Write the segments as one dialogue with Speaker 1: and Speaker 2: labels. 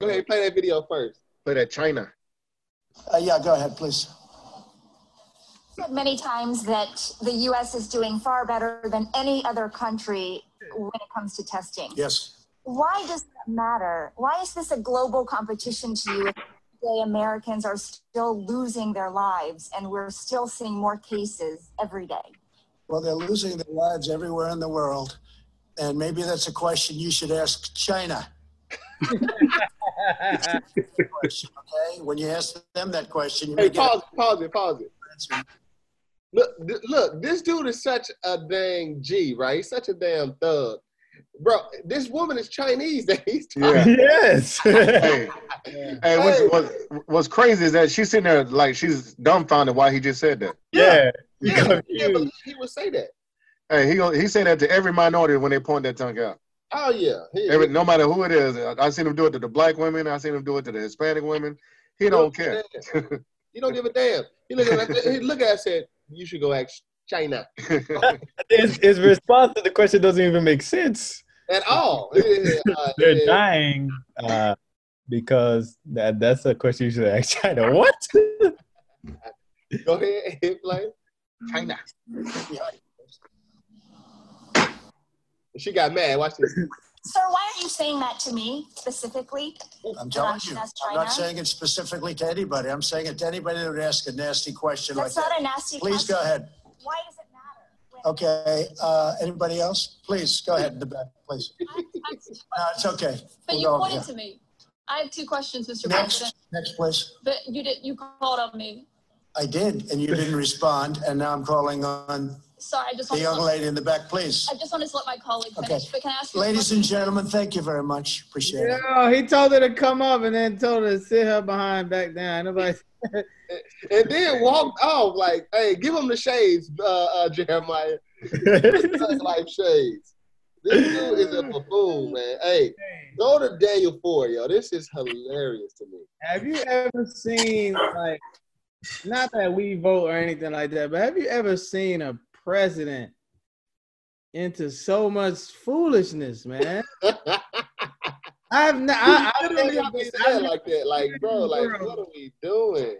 Speaker 1: Go ahead, play that video first.
Speaker 2: Play that China.
Speaker 3: Uh, yeah, go ahead, please.
Speaker 4: said many times that the U.S. is doing far better than any other country when it comes to testing.
Speaker 3: Yes.
Speaker 4: Why does that matter? Why is this a global competition to you? Today Americans are still losing their lives and we're still seeing more cases every day.
Speaker 3: Well, they're losing their lives everywhere in the world. And maybe that's a question you should ask China. question, okay? When you ask them that question, you
Speaker 1: Hey,
Speaker 3: may get
Speaker 1: pause, pause it, pause it. Look, th- look, this dude is such a dang G, right? He's such a damn thug. Bro, this woman is Chinese that he's talking.
Speaker 2: Yeah.
Speaker 5: yes.
Speaker 2: hey, hey, what's, what's, what's crazy is that she's sitting there like she's dumbfounded why he just said that.
Speaker 5: yeah.
Speaker 1: Yeah,
Speaker 5: You
Speaker 1: I can't
Speaker 5: confused.
Speaker 1: believe he would say that.
Speaker 2: Hey, he gon- he say that to every minority when they point that tongue out.
Speaker 1: Oh yeah, He-
Speaker 2: Every, no matter who it is, I, I seen him do it to the black women. I seen him do it to the Hispanic women. He don't care.
Speaker 1: he don't give a damn. He look at us, he look at us and said, "You should go ask China
Speaker 5: His, his response to the question doesn't even make sense.
Speaker 1: at all." Uh,
Speaker 5: They're dying uh, because that that's a question you should ask China. What?
Speaker 1: Go ahead and play.
Speaker 2: China.
Speaker 1: She got mad. Watch this.
Speaker 4: Sir, why are you saying that to me specifically?
Speaker 3: I'm telling you. I'm not saying it specifically to anybody. I'm saying it to anybody that would ask a nasty question like
Speaker 4: That's not
Speaker 3: that.
Speaker 4: a nasty
Speaker 3: Please
Speaker 4: question.
Speaker 3: go ahead.
Speaker 4: Why does it matter?
Speaker 3: Okay. Uh, anybody else? Please go ahead in the back, please. No, it's okay.
Speaker 6: But
Speaker 3: We'll
Speaker 6: you pointed
Speaker 3: yeah.
Speaker 6: to me. I have two questions, Mr.
Speaker 3: Next,
Speaker 6: President.
Speaker 3: next, please.
Speaker 6: But you did you called on me.
Speaker 3: I did, and you didn't respond, and now I'm calling on
Speaker 6: Sorry, I just
Speaker 3: the
Speaker 6: want
Speaker 3: young
Speaker 6: to
Speaker 3: lady in the back, please.
Speaker 6: I just wanted to let my colleague
Speaker 3: Okay.
Speaker 6: finish. But can I ask you a
Speaker 3: Ladies
Speaker 6: question?
Speaker 3: and gentlemen, thank you very much. Appreciate it.
Speaker 7: Yeah, he told her to come up and then told her to sit her behind back down. Nobody.
Speaker 1: And then walked off like, "Hey, give him the shades, uh, uh, Jeremiah. Thug life shades." This dude is a buffoon, man. Hey, go to Daniel four, yo. This is hilarious to me.
Speaker 7: Have you ever seen like, not that we vote or anything like that, but have you ever seen a president into so much foolishness, man? I've not. I, I've
Speaker 1: Literally, I be
Speaker 7: been- I've
Speaker 1: like that, like, bro, like, what are we doing?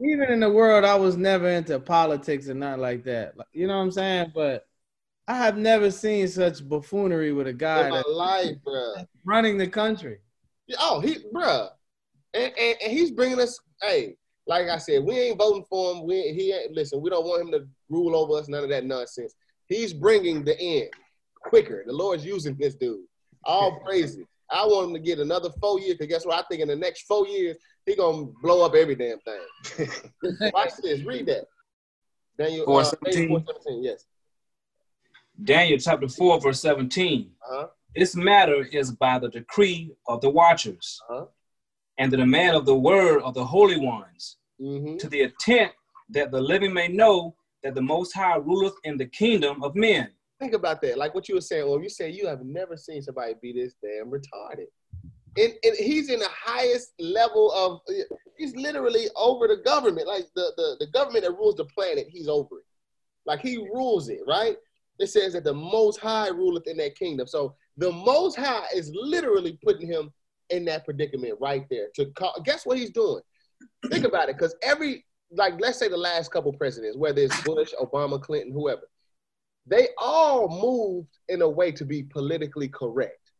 Speaker 7: even in the world, I was never into politics and not like that. Like, you know what I'm saying? But I have never seen such buffoonery with a guy
Speaker 1: In my life, bro.
Speaker 7: running the country.
Speaker 1: Oh, he, bruh. And, and, and he's bringing us, hey, like I said, we ain't voting for him. We he ain't, listen, we don't want him to rule over us, none of that nonsense. He's bringing the end quicker. The Lord's using this dude. All crazy. I want him to get another four years, because guess what? I think in the next four years, he going to blow up every damn thing. Watch this. Read that. Daniel,
Speaker 8: Four
Speaker 1: uh, Daniel
Speaker 8: seventeen.
Speaker 1: Yes.
Speaker 8: Daniel chapter 4, verse 17.
Speaker 1: Uh-huh.
Speaker 8: This matter is by the decree of the watchers
Speaker 1: Uh-huh.
Speaker 8: And the demand of the word of the holy ones,
Speaker 1: Mm-hmm.
Speaker 8: to the intent that the living may know that the Most High ruleth in the kingdom of men.
Speaker 1: think about that. Like what you were saying, well, you say you have never seen somebody be this damn retarded. And, and he's in the highest level of he's literally over the government. Like the, the, the government that rules the planet, he's over it. Like he rules it, right? It says that the most high ruleth in that kingdom. So the most high is literally putting him in that predicament right there. To call, guess what he's doing? Think about it, because every like let's say the last couple presidents, whether it's Bush, Obama, Clinton, whoever, they all moved in a way to be politically correct,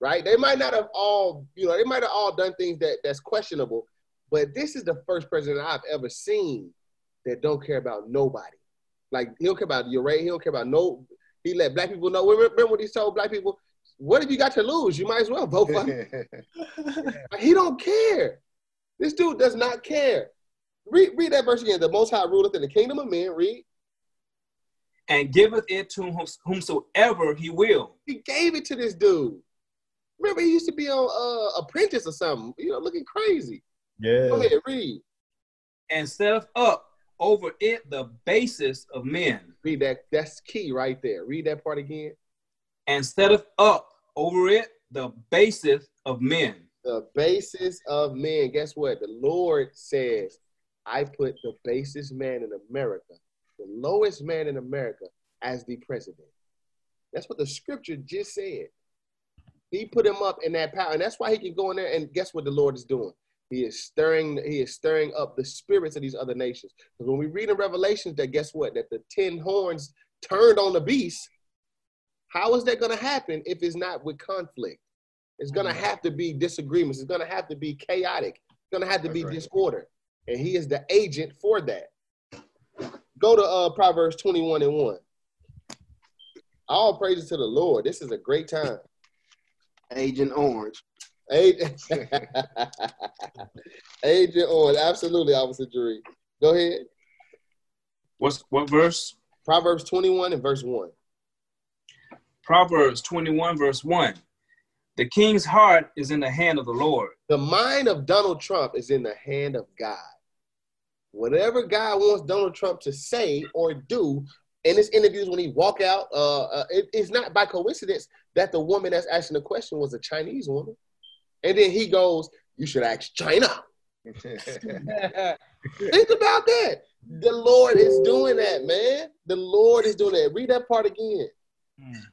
Speaker 1: right? They might not have all, you know, they might have all done things that that's questionable, but this is the first president I've ever seen that don't care about nobody. Like he don't care about your race, he don't care about no. He let black people know. Remember what he told black people? What have you got to lose? You might as well vote for him. Like, he don't care. This dude does not care. Read, read that verse again. The Most High ruleth in the kingdom of men. Read.
Speaker 8: And giveth it to whomsoever he will.
Speaker 1: He gave it to this dude. Remember, he used to be on uh, Apprentice or something. You know, looking crazy. Yeah. Go
Speaker 5: Yeah.
Speaker 1: ahead, read.
Speaker 8: and setteth up over it the basis of men,
Speaker 1: Read that. That's key right there. Read that part again.
Speaker 8: and setteth up over it the basis of men.
Speaker 1: The basis of men. Guess what? The Lord says, I put the basest man in America, the lowest man in America, as the president. That's what the scripture just said. He put him up in that power, and that's why he can go in there. And guess what the Lord is doing? He is stirring. He is stirring up the spirits of these other nations. Because when we read in Revelations that guess what? That the ten horns turned on the beast. How is that going to happen if it's not with conflict? It's going to have to be disagreements. It's going to have to be chaotic. It's going to have to be
Speaker 2: right.
Speaker 1: disorder, and he is the agent for that. Go to uh, Proverbs twenty-one and one. All praises to the Lord. This is a great time.
Speaker 9: Agent Orange.
Speaker 1: Agent, Agent Orange, absolutely, Officer Drury. Go ahead.
Speaker 8: What's what verse?
Speaker 1: Proverbs 21 and verse 1.
Speaker 8: Proverbs 21, verse 1. The king's heart is in the hand of the Lord.
Speaker 1: The mind of Donald Trump is in the hand of God. Whatever God wants Donald Trump to say or do in his interviews when he walk out, uh, uh, it- it's not by coincidence that the woman that's asking the question was a Chinese woman. And then he goes, you should ask China. Think about that. The Lord is doing that, man. The Lord is doing that. Read that part again.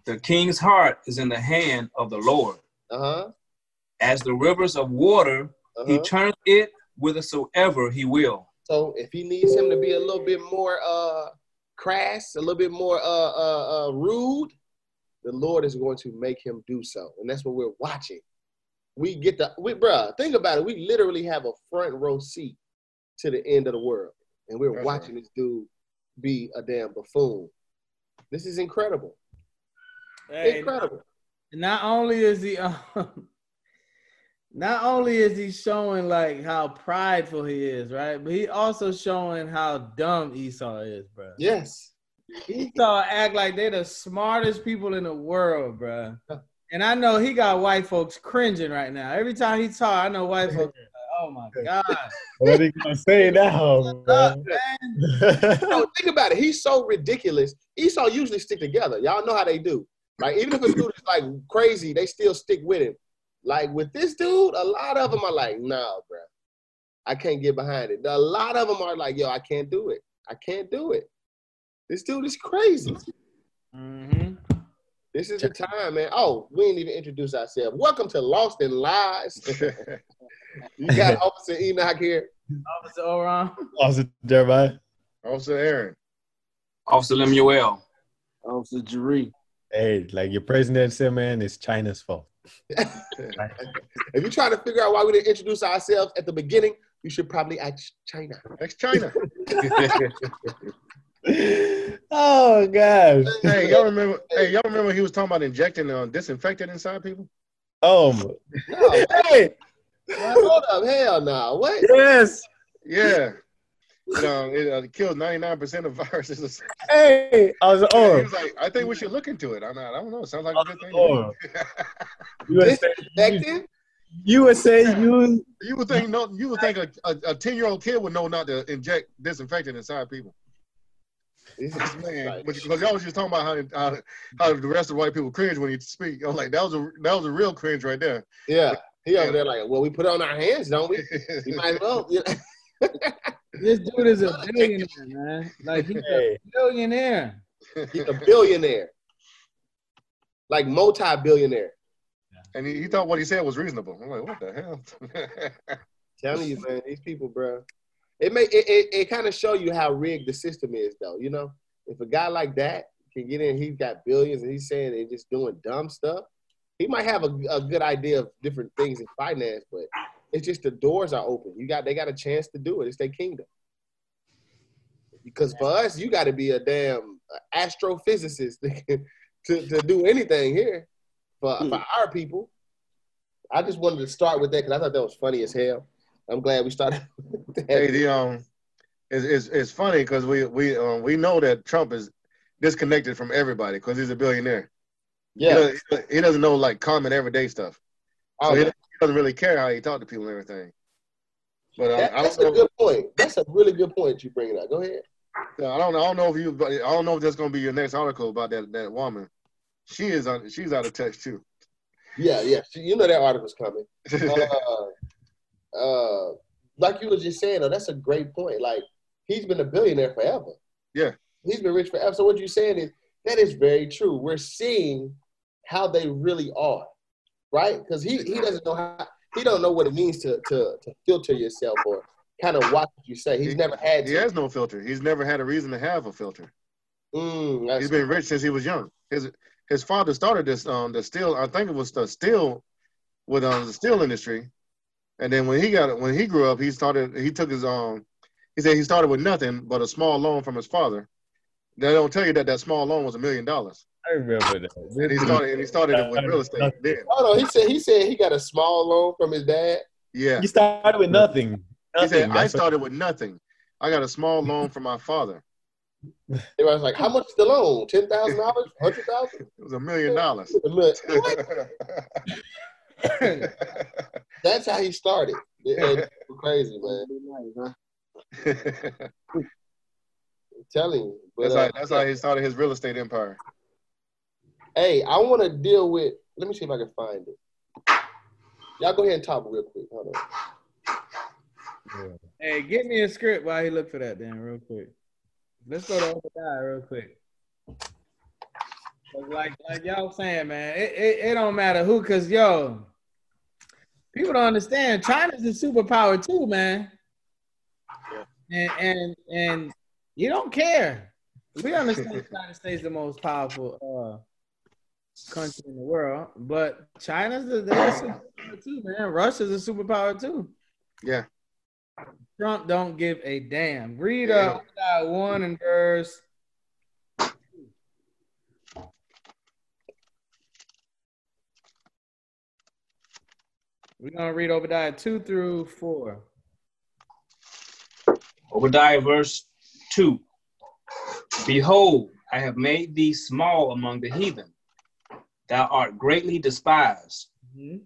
Speaker 8: The king's heart is in the hand of the Lord.
Speaker 1: Uh-huh.
Speaker 8: As the rivers of water, he
Speaker 1: Uh-huh.
Speaker 8: turns it whithersoever he will.
Speaker 1: So if he needs him to be a little bit more uh crass, a little bit more uh uh, uh rude, the Lord is going to make him do so. And that's what we're watching. We get the we bruh, think about it. We literally have a front row seat to the end of the world. And we're
Speaker 2: That's
Speaker 1: watching this dude be a damn buffoon. This is incredible.
Speaker 7: Hey,
Speaker 1: Incredible.
Speaker 7: not only is he um, not only is he showing like how prideful he is, right? But he also showing how dumb Esau is, bro.
Speaker 1: Yes.
Speaker 7: Esau act like they're the smartest people in the world, bro. And I know he got white folks cringing right now. Every time he talk, I know white folks are like, oh my God.
Speaker 5: What are you gonna say now, bro?
Speaker 1: No, think about it. He's so ridiculous. Esau usually stick together. Y'all know how they do. Like even if a dude is like crazy, they still stick with him. Like with this dude, a lot of them are like, nah, bro. I can't get behind it. A lot of them are like, yo, I can't do it. I can't do it. This dude is crazy.
Speaker 7: hmm
Speaker 1: This is the time, man. Oh, we didn't even introduce ourselves. Welcome to Lost in Lies. you got Officer Enoch here.
Speaker 7: Officer Oron.
Speaker 5: Officer Jeremiah.
Speaker 2: Officer Aaron.
Speaker 8: Officer Lemuel.
Speaker 9: Officer Jaree.
Speaker 5: Hey, like your president said, man, it's China's fault.
Speaker 1: If you're trying to figure out why we didn't introduce ourselves at the beginning, you should probably ask China.
Speaker 2: Ex China.
Speaker 5: oh gosh.
Speaker 2: hey, y'all remember? Hey, y'all remember he was talking about injecting uh, disinfectant inside people?
Speaker 5: Oh
Speaker 1: No,
Speaker 5: hey,
Speaker 1: hold up, hell no. What?
Speaker 5: yes.
Speaker 2: Yeah. You know, it uh, nine percent of viruses.
Speaker 5: Hey, I was
Speaker 2: Yeah, he
Speaker 5: oh,
Speaker 2: was like, I think we should look into it. I'm not. I don't know. Sounds like a good thing.
Speaker 5: oh.
Speaker 2: me.
Speaker 5: You would you would say you
Speaker 2: you would think no. You would think a ten year old kid would know not to inject disinfectant inside people.
Speaker 1: This
Speaker 2: Man, because y'all was just talking about how, how how the rest of the white people cringe when you speak. I was like, that was a that was a real cringe right there.
Speaker 1: Yeah. He over there like, well, we put it on our hands, don't we? We might as well. You know?
Speaker 7: This dude is a billionaire, man. Like he's a billionaire.
Speaker 1: He's a billionaire. Like multi-billionaire.
Speaker 2: and he, he thought what he said was reasonable. I'm like, what the hell?
Speaker 1: Telling you, man, these people, bro. It may it, it, it kind of show you how rigged the system is, though. You know, if a guy like that can get in, he's got billions, and he's saying they're just doing dumb stuff. He might have a, a good idea of different things in finance, but it's just the doors are open. You got they got a chance to do it. It's their kingdom. Because for us, you got to be a damn astrophysicist to, to do anything here. For, for our people, I just wanted to start with that because I thought that was funny as hell. I'm glad we started.
Speaker 2: hey, the um, it's it's, it's funny because we we um we know that Trump is disconnected from everybody because he's a billionaire. He
Speaker 1: yeah,
Speaker 2: doesn't, he doesn't know like common everyday stuff. So
Speaker 1: Oh,
Speaker 2: he,
Speaker 1: yeah.
Speaker 2: Doesn't really care how he talk to people and everything. But uh,
Speaker 1: That-
Speaker 2: I
Speaker 1: that's a good point. That's a really good point you bringing up. Go ahead.
Speaker 2: Yeah, I don't know. I don't know if you. but I don't know if that's gonna be your next article about that that woman. She is on. She's out of touch too.
Speaker 1: Yeah, yeah. You know that article's coming. Uh, uh, like you were just saying, though, that's a great point. Like he's been a billionaire forever.
Speaker 2: Yeah.
Speaker 1: he's been rich forever. So what you're saying is that is very true. We're seeing how they really are. Right? Because he he doesn't know how he don't know what it means to to to filter yourself or kind of watch what you say. He's
Speaker 2: He-
Speaker 1: never had
Speaker 2: He
Speaker 1: to.
Speaker 2: has no filter. He's never had a reason to have a filter.
Speaker 1: Mm,
Speaker 2: He's been rich since he was young. His his father started this um the steel. I think it was the steel with um the steel industry, and then when he got when he grew up, he started he took his um he said he started with nothing but a small loan from his father. They don't tell you that that small loan was a million dollars,
Speaker 5: I remember that.
Speaker 2: and he started and he started it with real estate. Then
Speaker 1: Hold on, he said he said he got a small loan from his dad.
Speaker 2: yeah,
Speaker 5: He started with nothing.
Speaker 2: he said I started with nothing. I got a small loan from my father.
Speaker 1: Everybody's like, "How much is the loan? Ten thousand dollars? Hundred thousand?
Speaker 2: It was a million dollars.
Speaker 1: What? That's how he started. It- it's crazy, man. I'm telling you. But,
Speaker 2: That's
Speaker 1: uh,
Speaker 2: that's how he started his real estate empire.
Speaker 1: Hey, I want to deal with. Let me see if I can find it. Y'all go ahead and talk real quick. Hold on.
Speaker 7: Hey, give me a script while he look for that then, real quick. Let's go to Obadiah real quick. Like, like y'all saying, man, it, it, it don't matter who, cause yo, people don't understand. China's a superpower too, man. And and and you don't care. We understand the United States the most powerful uh country in the world, but China's the they're a superpower too, man. Russia's a superpower too.
Speaker 2: Yeah.
Speaker 7: Trump don't give a damn. Read
Speaker 2: Yeah.
Speaker 7: uh Obadiah one and verse. We're gonna read Obadiah two through four.
Speaker 8: Obadiah verse 2. Behold, I have made thee small among the heathen. Thou art greatly despised.
Speaker 7: Mhm.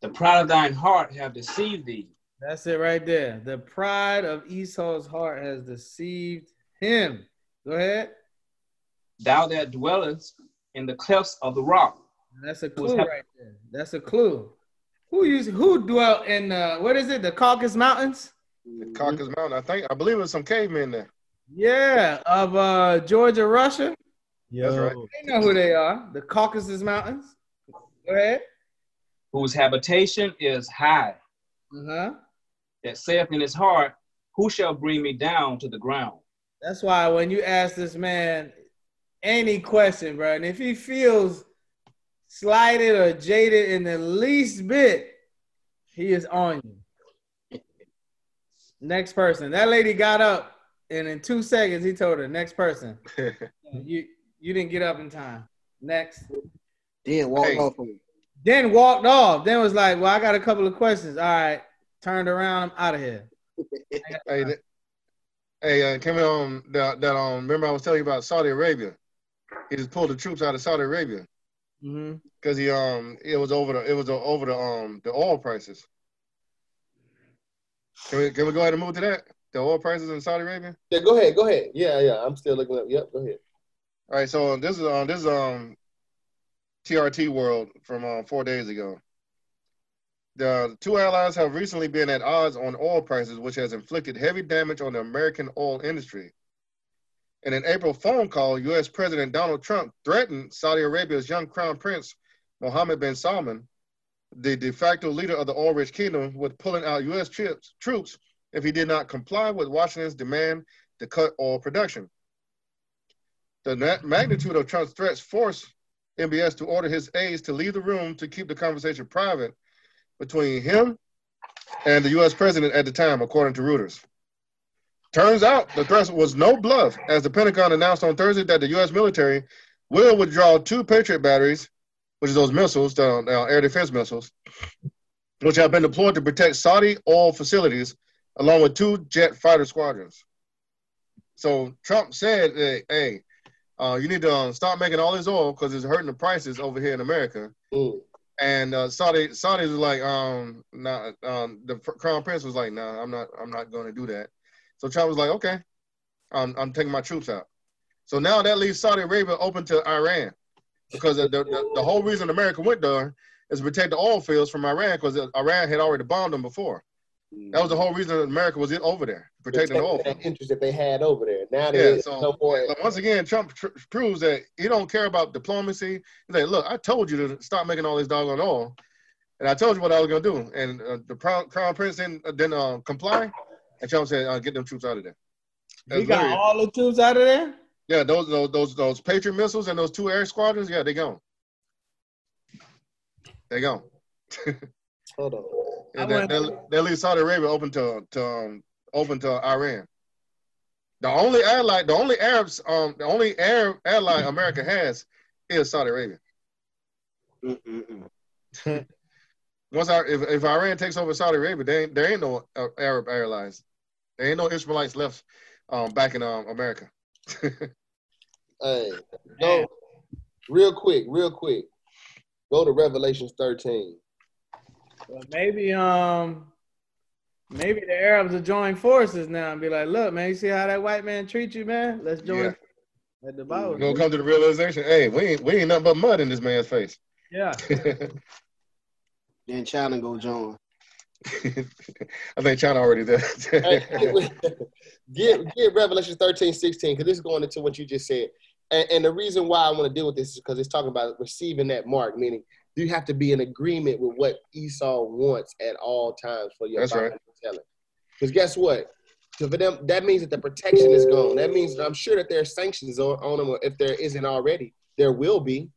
Speaker 8: The pride of thine heart have deceived thee.
Speaker 7: That's it right there. The pride of Esau's heart has deceived him. Go ahead.
Speaker 8: Thou that dwellest in the clefts of the rock.
Speaker 7: That's a clue right there. That's a clue. Who used who dwelt in uh, what is it? The Caucasus Mountains?
Speaker 2: The Caucasus Mountain. I think I believe there's some cavemen there.
Speaker 7: Yeah, of uh, Georgia, Russia.
Speaker 5: Yo,
Speaker 2: That's right.
Speaker 7: They know who they are. The Caucasus Mountains. Go ahead.
Speaker 8: whose habitation is high,
Speaker 7: Uh-huh.
Speaker 8: that saith in his heart, Who shall bring me down to the ground?
Speaker 7: That's why when you ask this man any question, bro, and if he feels slighted or jaded in the least bit, he is on you. Next person. That lady got up, and in two seconds, he told her, next person. You you didn't get up in time. Next.
Speaker 9: Then walk
Speaker 2: Hey.
Speaker 9: off.
Speaker 7: Then walked off. Then was like, well, I got a couple of questions. All right. Turned around. I'm out of here.
Speaker 2: hey, th- hey, uh, can we um that that um remember I was telling you about Saudi Arabia? He just pulled the troops out of Saudi Arabia
Speaker 7: Mm-hmm.
Speaker 2: because he um it was over the it was over the um the oil prices. Can we can we go ahead and move to that? The oil prices in Saudi Arabia.
Speaker 1: Yeah, go ahead. Go ahead. Yeah, yeah. I'm still looking up. Yep, go ahead.
Speaker 2: All right, so this is um this is um TRT World from uh, four days ago. The two allies have recently been at odds on oil prices, which has inflicted heavy damage on the American oil industry. In an April phone call, U.S. President Donald Trump threatened Saudi Arabia's young crown prince Mohammed bin Salman, the de facto leader of the oil-rich kingdom, with pulling out U.S. troops if he did not comply with Washington's demand to cut oil production. The magnitude of Trump's threats forced MBS to order his aides to leave the room to keep the conversation private between him and the U.S. president at the time, according to Reuters. Turns out the threat was no bluff, as the Pentagon announced on Thursday that the U.S. military will withdraw two Patriot batteries, which is those missiles, the uh, air defense missiles, which have been deployed to protect Saudi oil facilities, along with two jet fighter squadrons. So Trump said, hey uh, you need to um, stop making all this oil because it's hurting the prices over here in America.
Speaker 1: Mm.
Speaker 2: And uh, Saudi Saudis was like, um, nah, um, the crown prince was like, nah, I'm not, I'm not going to do that. So Trump was like, okay, I'm, I'm taking my troops out. So now that leaves Saudi Arabia open to Iran because the, the, the whole reason America went there is to protect the oil fields from Iran because Iran had already bombed them before. That was the whole reason America was in over there, protecting the oil.
Speaker 1: that interest that they had over there. Now
Speaker 2: Yeah, so
Speaker 1: no more.
Speaker 2: but once again, Trump tr- proves that he don't care about diplomacy. He's like, look, I told you to stop making all this doggone oil, and I told you what I was gonna do, and uh, the crown, crown prince didn't uh, didn't uh, comply, and Trump said, uh, get them troops out of there.
Speaker 7: He got
Speaker 2: literally-
Speaker 7: all the troops out of there.
Speaker 2: yeah, those those those those Patriot missiles and those two air squadrons, yeah, they gone. They gone.
Speaker 1: Hold on.
Speaker 2: And
Speaker 7: I
Speaker 2: they, they, they leave Saudi Arabia open to to um, open to Iran. The only ally, the only Arabs, um, the only Arab ally America has is Saudi Arabia. Once our, if, if Iran takes over Saudi Arabia, there ain't, there ain't no uh, Arab allies. There ain't no Israelites left um, back in um, America.
Speaker 1: Hey, go real quick, real quick. Go to Revelations 13.
Speaker 7: Well, maybe um maybe the Arabs will join forces now and be like, look, man, you see how that white man treats you, man? Let's join
Speaker 2: Yeah.
Speaker 7: at the
Speaker 2: We're gonna come to the realization, hey, we ain't we ain't nothing but mud in this man's face.
Speaker 7: Yeah.
Speaker 9: Then China go join.
Speaker 2: I think China already there.
Speaker 1: Hey, get, get Revelation 13, 16, because this is going into what you just said. And, and the reason why I want to deal with this is because it's talking about receiving that mark, meaning you have to be in agreement with what Esau wants at all times for your
Speaker 2: That's right.
Speaker 1: telling. Because guess what? So for them, that means that the protection is gone. That means that I'm sure that there are sanctions on, on them. If there isn't already, there will be.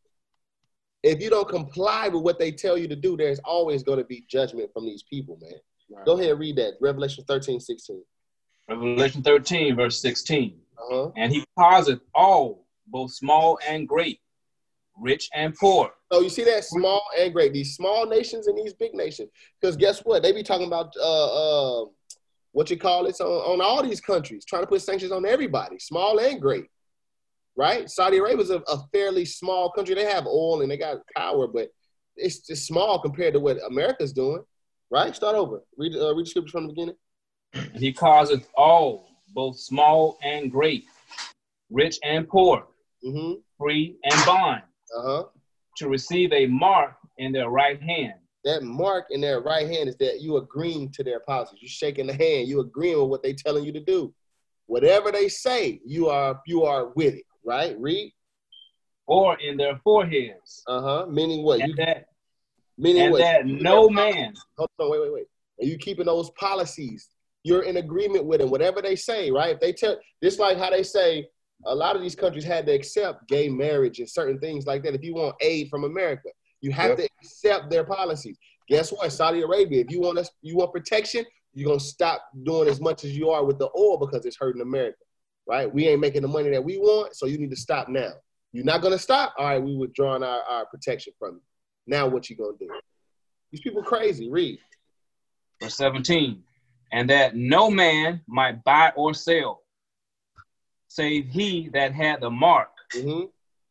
Speaker 1: If you don't comply with what they tell you to do, there's always going to be judgment from these people, man. Go ahead and read that. Revelation 13, 16.
Speaker 8: Revelation 13, verse 16.
Speaker 1: Uh-huh.
Speaker 8: And he causeth all, both small and great, rich and poor.
Speaker 1: So you see that small and great, these small nations and these big nations. Because guess what? They be talking about uh, uh what you call it on, on all these countries, trying to put sanctions on everybody, small and great. Right? Saudi Arabia is a, a fairly small country. They have oil and they got power, but it's just small compared to what America's doing. Right? Start over. Read uh, read the scripture from the beginning.
Speaker 8: And he causeth all, both small and great, rich and poor,
Speaker 1: Mm-hmm.
Speaker 8: free and bond,
Speaker 1: Uh-huh.
Speaker 8: To receive a mark in their right hand.
Speaker 1: That mark in their right hand is that you agreeing to their policies. You're shaking the hand. You agreeing with what they're telling you to do. Whatever they say, you are you are with it. Right? Read.
Speaker 8: Or in their foreheads.
Speaker 1: Uh huh. Meaning what? You
Speaker 8: that,
Speaker 1: meaning
Speaker 8: and
Speaker 1: what?
Speaker 8: that no man,
Speaker 1: Hold on. Wait. Wait. Wait. Are you keeping those policies? You're in agreement with them. Whatever they say. Right? If they tell, just like how they say, a lot of these countries had to accept gay marriage and certain things like that. If you want aid from America, you have
Speaker 2: Yep.
Speaker 1: to accept their policies. Guess what? Saudi Arabia. If you want us, you want protection, you're gonna stop doing as much as you are with the oil because it's hurting America. Right? We ain't making the money that we want, so you need to stop now. You're not gonna stop. All right, we withdrawing our, our protection from you. Now what you gonna do? These people crazy. Read.
Speaker 8: verse 17. And that no man might buy or sell, save he that had the mark,
Speaker 1: Mm-hmm.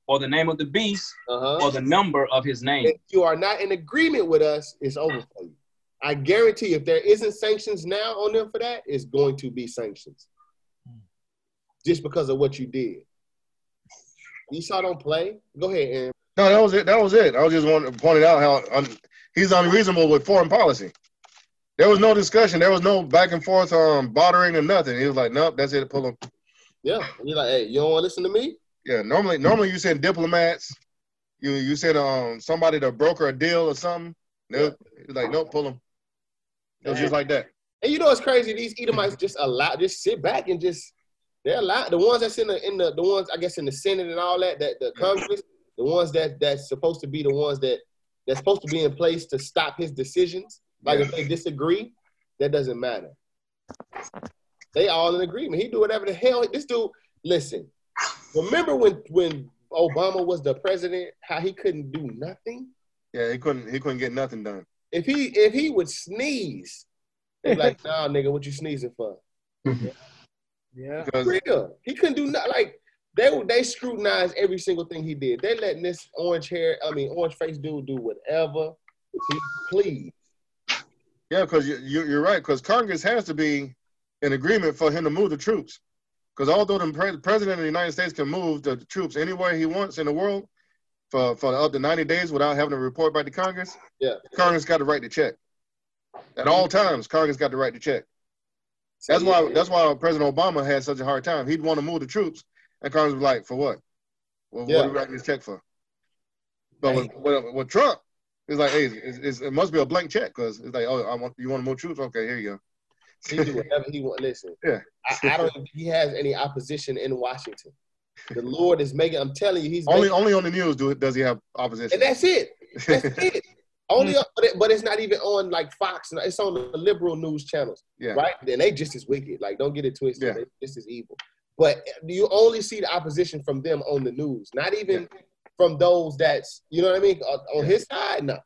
Speaker 8: or the name of the beast,
Speaker 1: Uh-huh.
Speaker 8: or the number of his name.
Speaker 1: if you are not in agreement with us, it's over for you. I guarantee if there isn't sanctions now on them for that, it's going to be sanctions. Just because of what you did. Esau don't play. Go ahead, Aaron.
Speaker 2: No, that was it. That was it. I was just wanting to point out how un, he's unreasonable with foreign policy. There was no discussion. There was no back and forth um bartering or nothing. He was like, "Nope, that's it. Pull him."
Speaker 1: Yeah. And you're like, hey, you don't want to listen to me?
Speaker 2: Yeah. Normally, normally you send diplomats. You you send um somebody to broker a deal or something. They was like, "Nope, pull them. It was just like that.
Speaker 1: And you know what's crazy? These Edomites just allow, just sit back and just they're allowed. The ones that's in the in the the ones I guess in the Senate and all that, that the Congress, the ones that that's supposed to be the ones that that's supposed to be in place to stop his decisions. Like if they disagree, that doesn't matter. They all in agreement. He do whatever the hell. This dude, listen. Remember when when Obama was the president, how he couldn't do nothing?
Speaker 2: Yeah, he couldn't he couldn't get nothing done.
Speaker 1: If he if he would sneeze, they be like, nah, nigga, what you sneezing for?
Speaker 7: Yeah.
Speaker 2: Because
Speaker 1: real. He couldn't do nothing. Like they they scrutinized every single thing he did. They letting this orange hair, I mean orange face dude do whatever he please.
Speaker 2: yeah, because you, you you're right. Because Congress has to be in agreement for him to move the troops. Because although the pre- president of the United States can move the troops anywhere he wants in the world for, for up to 90 days without having to report back to Congress,
Speaker 1: Yeah.
Speaker 2: Congress got the right to check. At all times, Congress got the right to check. That's why that's why President Obama had such a hard time. He'd want to move the troops, and Congress was like, "For what? Well,
Speaker 1: Yeah.
Speaker 2: What are we writing this check for?" But with, with, with Trump, it's like, "Hey, it's, it's, it must be a blank check because it's like, oh, I want you want to move troops? Okay, here you
Speaker 1: He do whatever he want. Listen,
Speaker 2: Yeah.
Speaker 1: I, I don't think he has any opposition in Washington. The Lord is making. I'm telling you, he's.
Speaker 2: Only
Speaker 1: making,
Speaker 2: only on the news do it does he have opposition.
Speaker 1: and that's it. That's it. Only, hmm. but, it, but it's not even on like Fox. It's on the liberal news channels,
Speaker 2: yeah,
Speaker 1: right? And they just as wicked. Like, don't get it twisted.
Speaker 2: Yeah.
Speaker 1: They just as evil. But you only see the opposition from them on the news, not even from those that's you know what I mean on, on his side. No,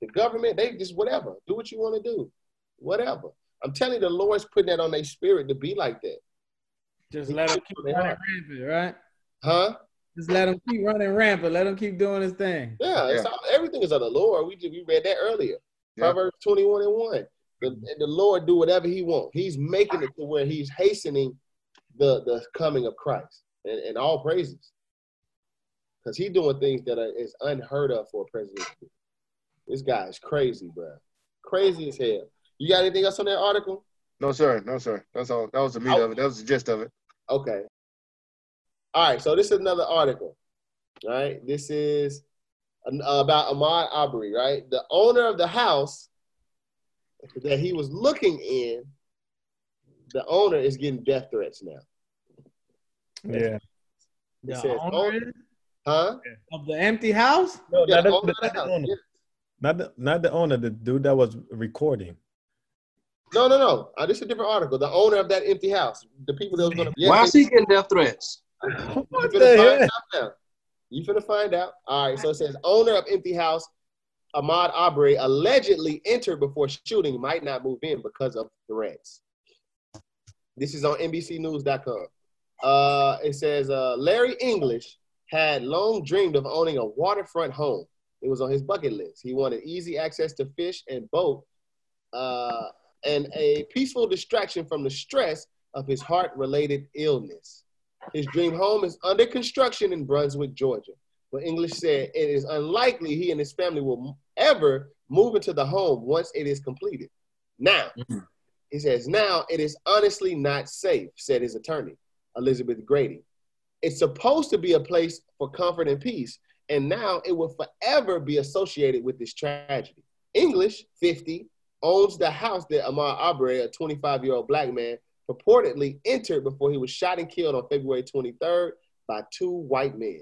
Speaker 1: the government they just whatever. Do what you want to do, whatever. I'm telling you, the Lord's putting that on their spirit to be like that,
Speaker 7: Just let them keep running
Speaker 1: are.
Speaker 7: rampant, right?
Speaker 1: huh?
Speaker 7: Just let them keep running rampant. Let them keep doing his thing.
Speaker 1: Yeah, It's
Speaker 2: Yeah.
Speaker 1: all, everything is of the Lord. We just, we read that earlier.
Speaker 2: Yeah.
Speaker 1: Proverbs 21 and 1. The, the Lord do whatever he wants. He's making it to where he's hastening the, the coming of Christ. And, and all praises. Because he's doing things that are, is unheard of for a president. This guy is crazy, bro. Crazy as hell. You got anything else on that article?
Speaker 2: no sir, no sir. That's all. That was the meat of it. That was the gist of it.
Speaker 1: Okay. All right, so this is another article. All right, this is an- uh, about Ahmaud Aubrey, right? The owner of the house that he was looking in, the owner is getting death threats now.
Speaker 5: Yeah.
Speaker 7: The
Speaker 1: says,
Speaker 7: owner is-
Speaker 1: Huh?
Speaker 7: of the empty house?
Speaker 5: No,
Speaker 1: Yeah,
Speaker 5: not,
Speaker 1: the
Speaker 5: the,
Speaker 1: owner the
Speaker 5: the
Speaker 1: house.
Speaker 5: owner.
Speaker 1: Yeah.
Speaker 5: Not the not the owner. The dude that was recording.
Speaker 1: No, no, no. Uh, this is a different article. The owner of that empty house, the people that was going to.
Speaker 8: Yeah, Why is he getting death threats?
Speaker 1: You
Speaker 5: What
Speaker 1: finna
Speaker 5: the
Speaker 1: find
Speaker 5: hell?
Speaker 1: out now. You finna find out. All right. So it says owner of empty house, Ahmaud Arbery, allegedly entered before shooting, might not move in because of threats. This is on NBCNews.com. Uh, it says uh, Larry English had long dreamed of owning a waterfront home. It was on his bucket list. He wanted easy access to fish and boat, uh, and a peaceful distraction from the stress of his heart-related illness. His dream home is under construction in Brunswick, Georgia. But English said it is unlikely he and his family will ever move into the home once it is completed. Now, he says, now it is honestly not safe, said his attorney, Elizabeth Grady. It's supposed to be a place for comfort and peace, and now it will forever be associated with this tragedy. English, 50, owns the house that Ahmaud Arbery, a 25 year old black man, purportedly entered before he was shot and killed on February 23rd by two white men.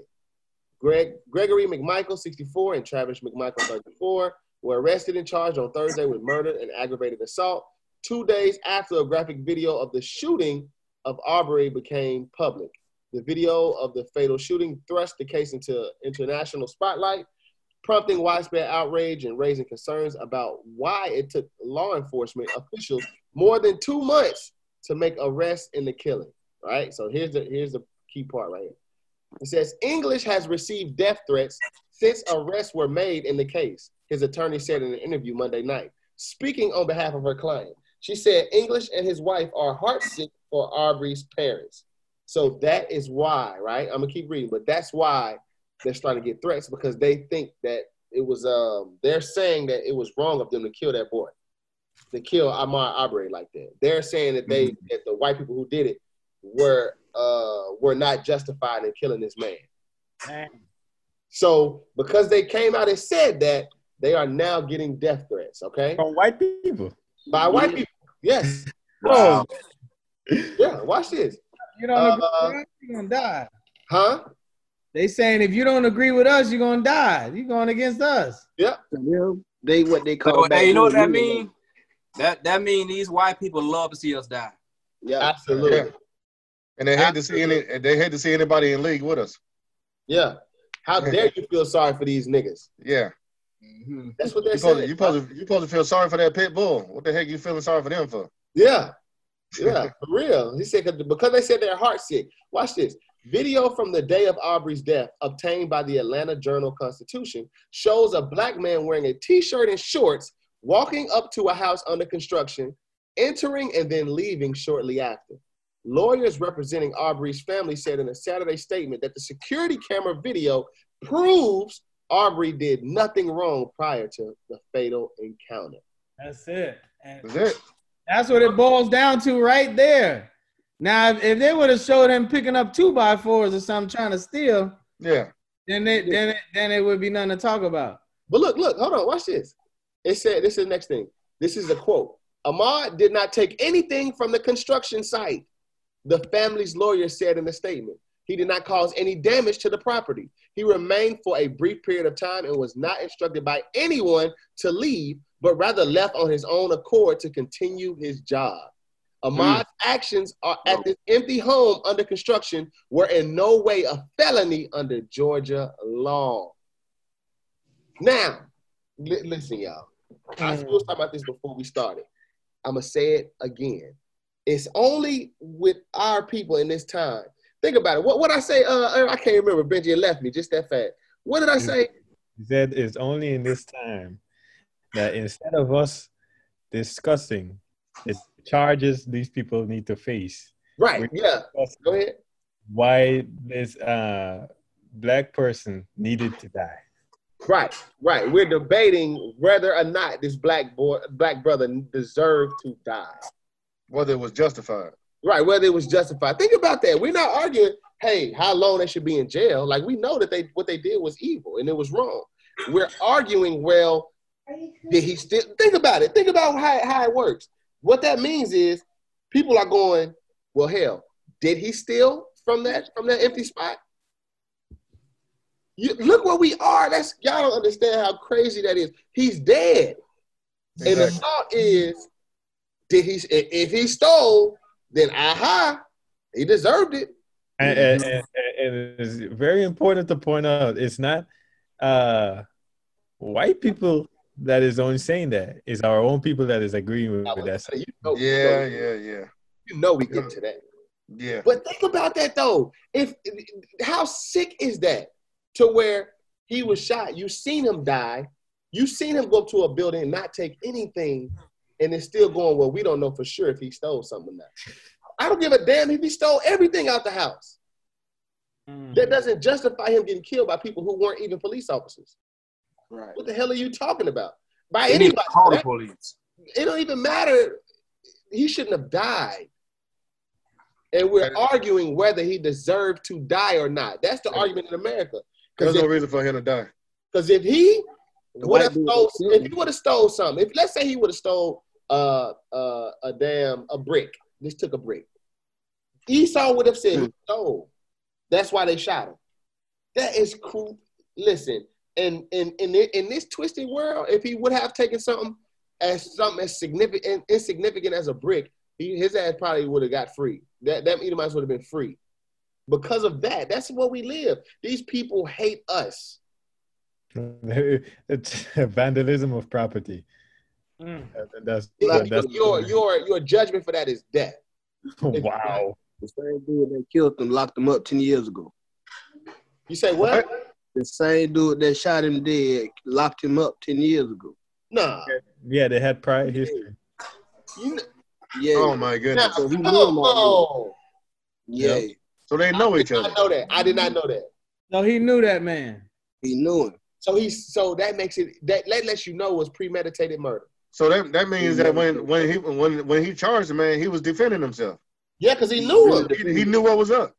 Speaker 1: Greg, Gregory McMichael, 64, and Travis McMichael, 34, were arrested and charged on Thursday with murder and aggravated assault, two days after a graphic video of the shooting of Arbery became public. The video of the fatal shooting thrust the case into international spotlight, prompting widespread outrage and raising concerns about why it took law enforcement officials more than two months to make arrests in the killing. Right. So here's the here's the key part right here. It says English has received death threats since arrests were made in the case. His attorney said in an interview Monday night, speaking on behalf of her client. She said English and his wife are heartsick for Aubrey's parents. So that is why, right? I'm gonna keep reading, but that's why they're starting to get threats because they think that it was um they're saying that it was wrong of them to kill that boy, to kill Ahmaud Arbery like that. They're saying that they that the white people who did it were uh were not justified in killing this man. So because they came out and said that, they are now getting death threats. Okay,
Speaker 5: From white people.
Speaker 1: by white people. Yes.
Speaker 5: Wow.
Speaker 1: Yeah. Watch this.
Speaker 7: You don't agree
Speaker 1: Uh,
Speaker 7: with you're gonna die.
Speaker 1: Huh?
Speaker 7: They saying if you don't agree with us, you're gonna die. You're going against us.
Speaker 1: Yep.
Speaker 9: They what they
Speaker 8: So,
Speaker 9: call back
Speaker 8: hey, you know what
Speaker 9: then,
Speaker 8: that mean? That that mean these white people love to see us die.
Speaker 9: Yeah.
Speaker 1: Absolutely.
Speaker 2: Yeah. And they hate to see any. They hate to see anybody in league with us.
Speaker 1: Yeah. How dare you feel sorry for these niggas?
Speaker 2: Yeah. Mm-hmm.
Speaker 1: That's what they're
Speaker 2: You supposed, to,
Speaker 1: saying.
Speaker 2: you supposed to you supposed to feel sorry for that pit bull. What the heck you feeling sorry for them for?
Speaker 1: Yeah. Yeah, for real. He said because they said they're heart sick. Watch this. Video from the day of Aubrey's death, obtained by the Atlanta Journal Constitution, shows a black man wearing a t-shirt and shorts walking up to a house under construction, entering and then leaving shortly after. Lawyers representing Aubrey's family said in a Saturday statement that the security camera video proves Aubrey did nothing wrong prior to the fatal encounter.
Speaker 7: That's it. And
Speaker 2: That's it.
Speaker 7: that's what it boils down to right there. Now, if, if they would have showed him picking up two by fours or something trying to steal,
Speaker 2: Yeah.
Speaker 7: then it then it, then it would be nothing to talk about.
Speaker 1: But look, look, hold on, watch this. It said this is the next thing. This is a quote. Ahmaud did not take anything from the construction site. The family's lawyer said in a statement. He did not cause any damage to the property. He remained for a brief period of time and was not instructed by anyone to leave, but rather left on his own accord to continue his job. Ahmaud's actions are at this empty home under construction were in no way a felony under Georgia law. Now, li- listen, y'all. I hmm. was talking about this before we started. I'm gonna say it again. It's only with our people in this time. Think about it. What what I say? Uh, uh, I can't remember. Benji left me just that fast. What did I say?
Speaker 5: He said it's only in this time that instead of us discussing the charges these people need to face,
Speaker 1: Right.
Speaker 5: we
Speaker 1: Yeah. Go ahead.
Speaker 5: why this uh, black person needed to die.
Speaker 1: Right. Right. We're debating whether or not this black boy, black brother, deserved to die.
Speaker 2: Whether it was justified.
Speaker 1: Right. Whether it was justified. Think about that. We're not arguing. Hey, how long they should be in jail? Like we know that they what they did was evil and it was wrong. We're arguing. Well, did he still? Think about it. Think about how how it works. What that means is people are going. Well, hell, did he steal from that from that empty spot? You, look where we are. That's y'all don't understand how crazy that is. He's dead, and the thought is, did he? If if he stole, then aha, he deserved it.
Speaker 5: And, and, and, and it's very important to point out it's not uh, white people that is only saying that. It's our own people that is agreeing
Speaker 1: I
Speaker 5: with
Speaker 1: was
Speaker 5: that.
Speaker 1: you know,
Speaker 2: Yeah,
Speaker 1: you know,
Speaker 2: yeah, yeah.
Speaker 1: You know we get to that.
Speaker 2: Yeah.
Speaker 1: But think about that though. If how sick is that to where he was shot? You seen him die. You seen him go up to a building and not take anything, and it's still going. Well, we don't know for sure if he stole something or not. I don't give a damn if he stole everything out the house. Mm. That doesn't justify him getting killed by people who weren't even police officers.
Speaker 9: Right.
Speaker 1: What the hell are you talking about? By
Speaker 8: They
Speaker 1: anybody?
Speaker 8: call the police.
Speaker 1: it don't even matter. He shouldn't have died. And we're arguing whether he deserved to die or not. That's the argument in America.
Speaker 2: There's
Speaker 1: Because
Speaker 2: no reason for him to die.
Speaker 1: 'cause if he would have stole, if he would have stole something, if let's say he would have stole uh, uh, a damn a brick, just took a brick. Esau would have said he stole. That's why they shot him. That is cool. Listen, and in in in this twisted world, if he would have taken something as something as significant insignificant as a brick, he, his ass probably would have got free. That that Edomites would have been free. Because of that, that's what we live. These people hate us.
Speaker 5: it's vandalism of property.
Speaker 7: Mm.
Speaker 5: That- That's,
Speaker 1: Your
Speaker 5: that's
Speaker 1: your your, your judgment for that is death.
Speaker 5: wow.
Speaker 9: The same dude that killed them locked them up ten years ago.
Speaker 1: You say what?
Speaker 9: The same dude that shot him dead locked him up ten years ago.
Speaker 1: Nah.
Speaker 5: Yeah, they had prior history.
Speaker 1: You,
Speaker 9: Yeah.
Speaker 2: Oh my
Speaker 1: nah
Speaker 2: goodness.
Speaker 9: So he
Speaker 1: come
Speaker 9: knew him
Speaker 1: on.
Speaker 9: Yeah.
Speaker 2: So they know
Speaker 1: I
Speaker 2: each
Speaker 1: did not
Speaker 2: other.
Speaker 1: know that. I did not know that.
Speaker 7: No, he knew that man.
Speaker 9: He knew him.
Speaker 1: So he's so that makes it that that lets you know it was premeditated murder.
Speaker 2: So that that means that when when he when when he charged the man, he was defending himself.
Speaker 1: Yeah, because he knew him.
Speaker 2: He, he knew what was up.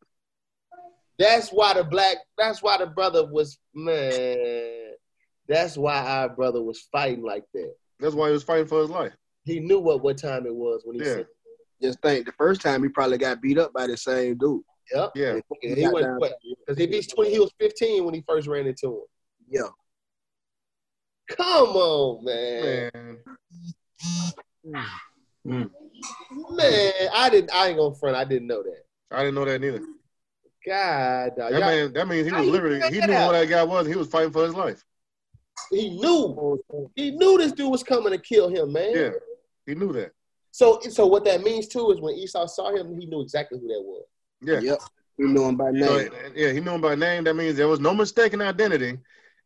Speaker 1: That's why the black. That's why the brother was man. That's why our brother was fighting like that.
Speaker 2: That's why he was fighting for his life.
Speaker 1: He knew what what time it was when he
Speaker 2: Yeah.
Speaker 1: said,
Speaker 9: Just think the first time he probably got beat up by the same dude.
Speaker 1: "Yep."
Speaker 2: Yeah.
Speaker 1: And he
Speaker 9: got
Speaker 1: went? Because if he's twenty, he was fifteen when he first ran into him.
Speaker 9: Yeah.
Speaker 1: Come on, man.
Speaker 2: Man,
Speaker 1: Man, I didn't. I ain't gonna front. I didn't know that.
Speaker 2: I didn't know that neither.
Speaker 1: God, dog.
Speaker 2: That man, that means he was literally he knew
Speaker 1: out?
Speaker 2: who that guy was. He was fighting for his life.
Speaker 1: he knew. He knew this dude was coming to kill him, man.
Speaker 2: Yeah, he knew that.
Speaker 1: So, so what that means too is when Esau saw him, he knew exactly who that was.
Speaker 2: Yeah.
Speaker 9: Yep. He knew him by
Speaker 2: So,
Speaker 9: name.
Speaker 2: yeah, he knew him by name. That means there was no mistaken identity.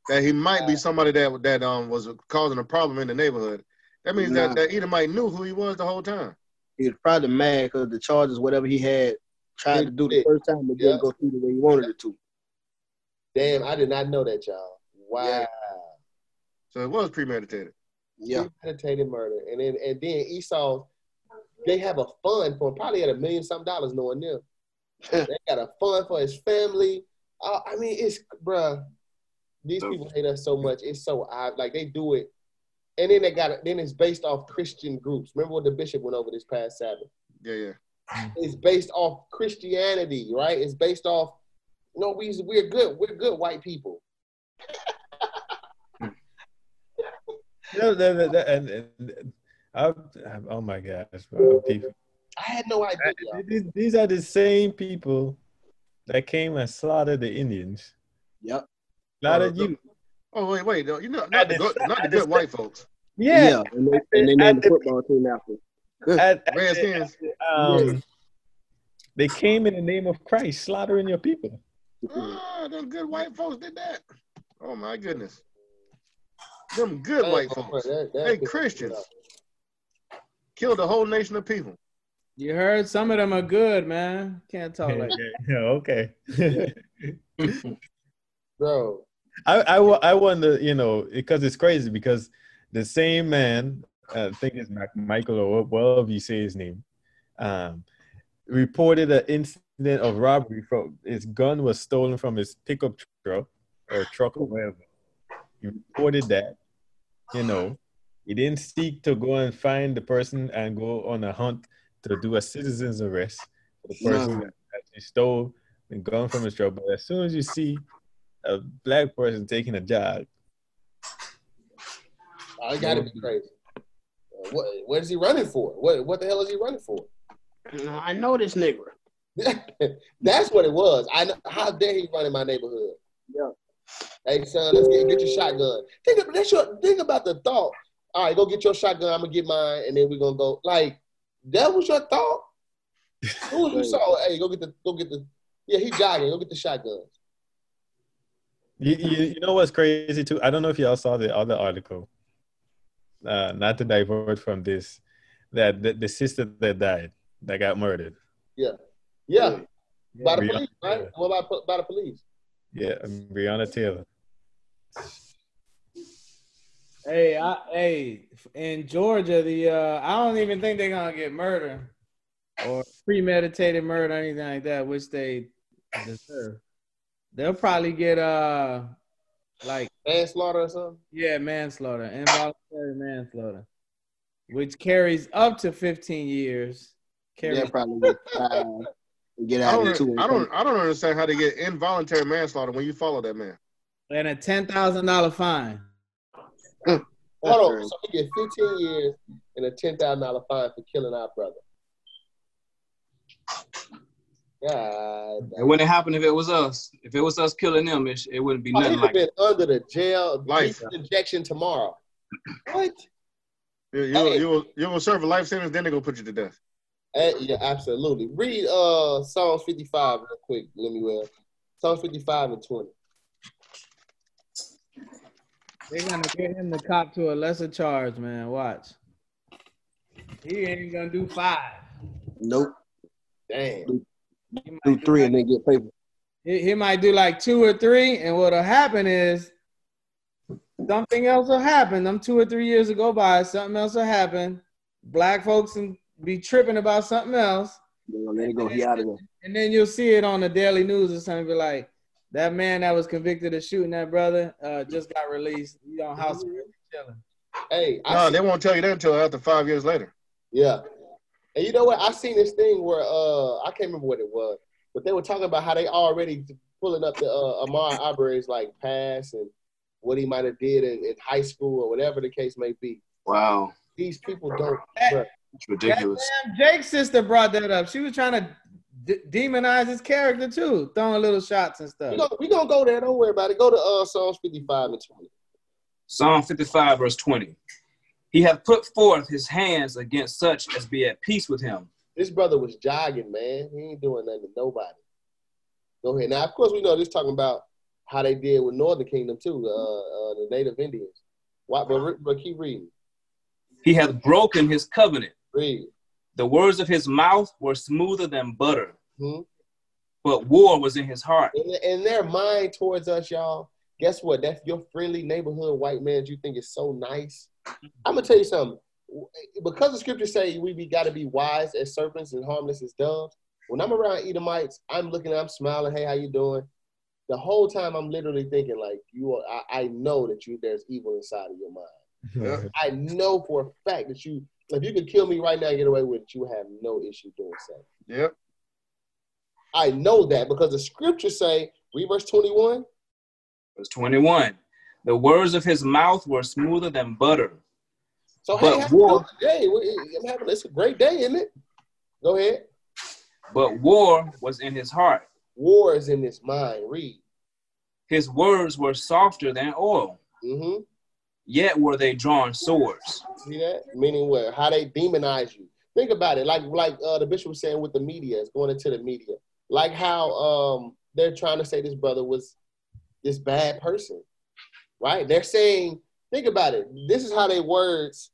Speaker 2: That he might be somebody that that um was causing a problem in the neighborhood. That means
Speaker 9: Nah.
Speaker 2: that that Edomite knew who he was the whole time.
Speaker 9: He was probably mad because the charges, whatever he had, tried to do the first time, but
Speaker 1: Yeah.
Speaker 9: didn't go through the way he wanted it to.
Speaker 1: Damn, I did not know that, y'all. Wow.
Speaker 9: Yeah.
Speaker 2: So it was premeditated.
Speaker 9: Yeah.
Speaker 1: premeditated murder, and then and then Esau, they have a fund for probably at a million some dollars knowing them. they got a fund for his family. Uh, I mean, it's bruh. These people hate us so much. It's so odd. Like they do it, and then they got it. Then it's based off Christian groups. Remember what the bishop went over this past Sabbath?
Speaker 2: Yeah, yeah. Mm-hmm.
Speaker 1: It's based off Christianity, right? It's based off. No, we we're good. We're good white people. Mm.
Speaker 5: No, no, no, no, and, and I, oh my gosh, bro, people.
Speaker 1: I had no idea. y'all.
Speaker 5: These, these are the same people that came and slaughtered the Indians.
Speaker 9: Yep.
Speaker 5: Slaughtered you.
Speaker 2: Oh wait, wait, no, you know,
Speaker 5: At
Speaker 2: not the
Speaker 5: the-
Speaker 2: good, not the good white folks.
Speaker 5: Yeah.
Speaker 9: And they, and they named the
Speaker 5: the-
Speaker 9: football team after.
Speaker 5: At- at
Speaker 2: Redskins.
Speaker 5: the- um, They came in the name of Christ, slaughtering your people.
Speaker 2: Ah, them good white folks did that. Oh my goodness. Them good white folks.
Speaker 1: That- that-
Speaker 2: They Christians. Killed a whole nation of people.
Speaker 7: You heard some of them are good, man. Can't talk like that.
Speaker 5: okay.
Speaker 1: bro.
Speaker 5: I, I, wo- I wonder, you know, because it's crazy because the same man, I think it's Mac- Michael or whatever you say his name, um, reported an incident of robbery. From his gun was stolen from his pickup truck or truck or whatever. He reported that, you know, he didn't seek to go and find the person and go on a hunt to do a citizen's arrest for the person
Speaker 9: No.
Speaker 5: that actually stole the gun from his truck. But as soon as you see a black person taking a
Speaker 1: job, I gotta be crazy. What what is he running for? What what the hell is he running for?
Speaker 9: I know this nigga.
Speaker 1: That's what it was. I know, how dare he run in my neighborhood?
Speaker 9: Yeah.
Speaker 1: Hey son, let's get, get your shotgun. Think of, that's your, think about the thought. All right, go get your shotgun. I'm gonna get mine, and then we're gonna go. Like that was your thought. Who was you saw? Hey, go get the go get the. Yeah, he jogging. Go get the shotgun.
Speaker 5: You, you, you know what's crazy too? I don't know if y'all saw the other article. Uh, not to divert from this, that the, the sister that died, that got murdered.
Speaker 1: Yeah, yeah. By the
Speaker 5: Breonna
Speaker 1: police, right?
Speaker 5: Taylor.
Speaker 1: What about by the police?
Speaker 5: Yeah, Breonna Taylor.
Speaker 7: Hey, I, hey, in Georgia, the uh, I don't even think they're gonna get murder or premeditated murder or anything like that, which they deserve. They'll probably get uh like
Speaker 1: Manslaughter or something?
Speaker 7: yeah manslaughter, involuntary manslaughter, which carries up to 15 years. Carries
Speaker 9: They'll probably get five get
Speaker 2: I
Speaker 9: out in
Speaker 2: don't,
Speaker 9: two.
Speaker 2: I don't. I don't understand how they get involuntary manslaughter when you follow that man.
Speaker 7: and a ten thousand dollar fine. Hmm.
Speaker 1: Hold on. So he get 15 years and a ten thousand dollar fine for killing our brother. God.
Speaker 8: It wouldn't happen if it was us. If it was us killing them, it, it wouldn't be
Speaker 1: Oh,
Speaker 8: nothing
Speaker 1: he'd have
Speaker 8: like
Speaker 1: been under the jail
Speaker 2: Life.
Speaker 1: life injection tomorrow. What?
Speaker 2: You, you,
Speaker 1: Hey.
Speaker 2: you, will, you will serve a life sentence, then they go put you to death.
Speaker 1: Yeah, absolutely. Read uh Psalms 55 real quick, let me well. Psalms 55 and 20.
Speaker 7: They're gonna get him the cop to a lesser charge, man. Watch. He ain't gonna do five.
Speaker 9: Nope.
Speaker 1: Damn.
Speaker 7: He might
Speaker 9: Do three
Speaker 7: like-
Speaker 9: and then get paper.
Speaker 7: He, he might do like two or three, and what'll happen is something else will happen. Them two or three years will go by, something else will happen. Black folks will be tripping about something else,
Speaker 9: They're let it go. He out of there.
Speaker 7: and then you'll see it on the daily news or something. Be like, that man that was convicted of shooting that brother uh, just got released. He on house arrest, chilling.
Speaker 1: Hey, I
Speaker 2: No,
Speaker 1: see-
Speaker 2: they won't tell you that until after five years later.
Speaker 1: Yeah. And you know what? I seen this thing where uh I can't remember what it was, but they were talking about how they already pulling up the uh, Ahmaud Arbery's like past and what he might have did in, in high school or whatever the case may be.
Speaker 8: Wow,
Speaker 1: These people don't.
Speaker 7: That-
Speaker 8: it's ridiculous.
Speaker 7: Goddamn, Jake's sister brought that up. She was trying to d- demonize his character too, throwing little shots and stuff.
Speaker 1: We gonna, we gonna go there. Don't worry about it. Go to uh Psalms 55 and 20.
Speaker 8: Psalm 55, verse 20. He hath put forth his hands against such as be at peace with him.
Speaker 1: This brother was jogging, man. He ain't doing nothing to nobody. Go ahead. Now, of course, we know this talking about how they did with Northern Kingdom too, uh, uh the Native Indians. Why, but, but keep reading.
Speaker 8: He hath broken his covenant.
Speaker 1: Read.
Speaker 8: The words of his mouth were smoother than butter,
Speaker 1: Hmm?
Speaker 8: but war was in his heart.
Speaker 1: In, in their mind towards us, y'all, guess what? That's your friendly neighborhood white man you think is so nice. I'm gonna tell you something. Because the scriptures say we be got to be wise as serpents and harmless as doves. When I'm around Edomites, I'm looking, I'm smiling. Hey, how you doing? The whole time, I'm literally thinking like you. Are, I, I know that you there's evil inside of your mind.
Speaker 2: Yeah.
Speaker 1: I know for a fact that you, if you could kill me right now and get away with it, you have no issue doing so.
Speaker 2: Yep.
Speaker 1: I know that because the scriptures say, read verse 21.
Speaker 8: Verse 21. The words of his mouth were smoother than butter.
Speaker 1: So hey,
Speaker 8: But
Speaker 1: happy
Speaker 8: war-
Speaker 1: day. I'm having it's a great day, isn't it? Go ahead.
Speaker 8: But war was in his heart.
Speaker 1: War is in his mind. Read.
Speaker 8: His words were softer than oil,
Speaker 1: Mm-hmm.
Speaker 8: yet were they drawn swords.
Speaker 1: See that? Meaning what? How they demonize you. Think about it. Like like uh, the bishop was saying with the media, it's going into the media. Like how um they're trying to say this brother was this bad person, right? They're saying, think about it. This is how their words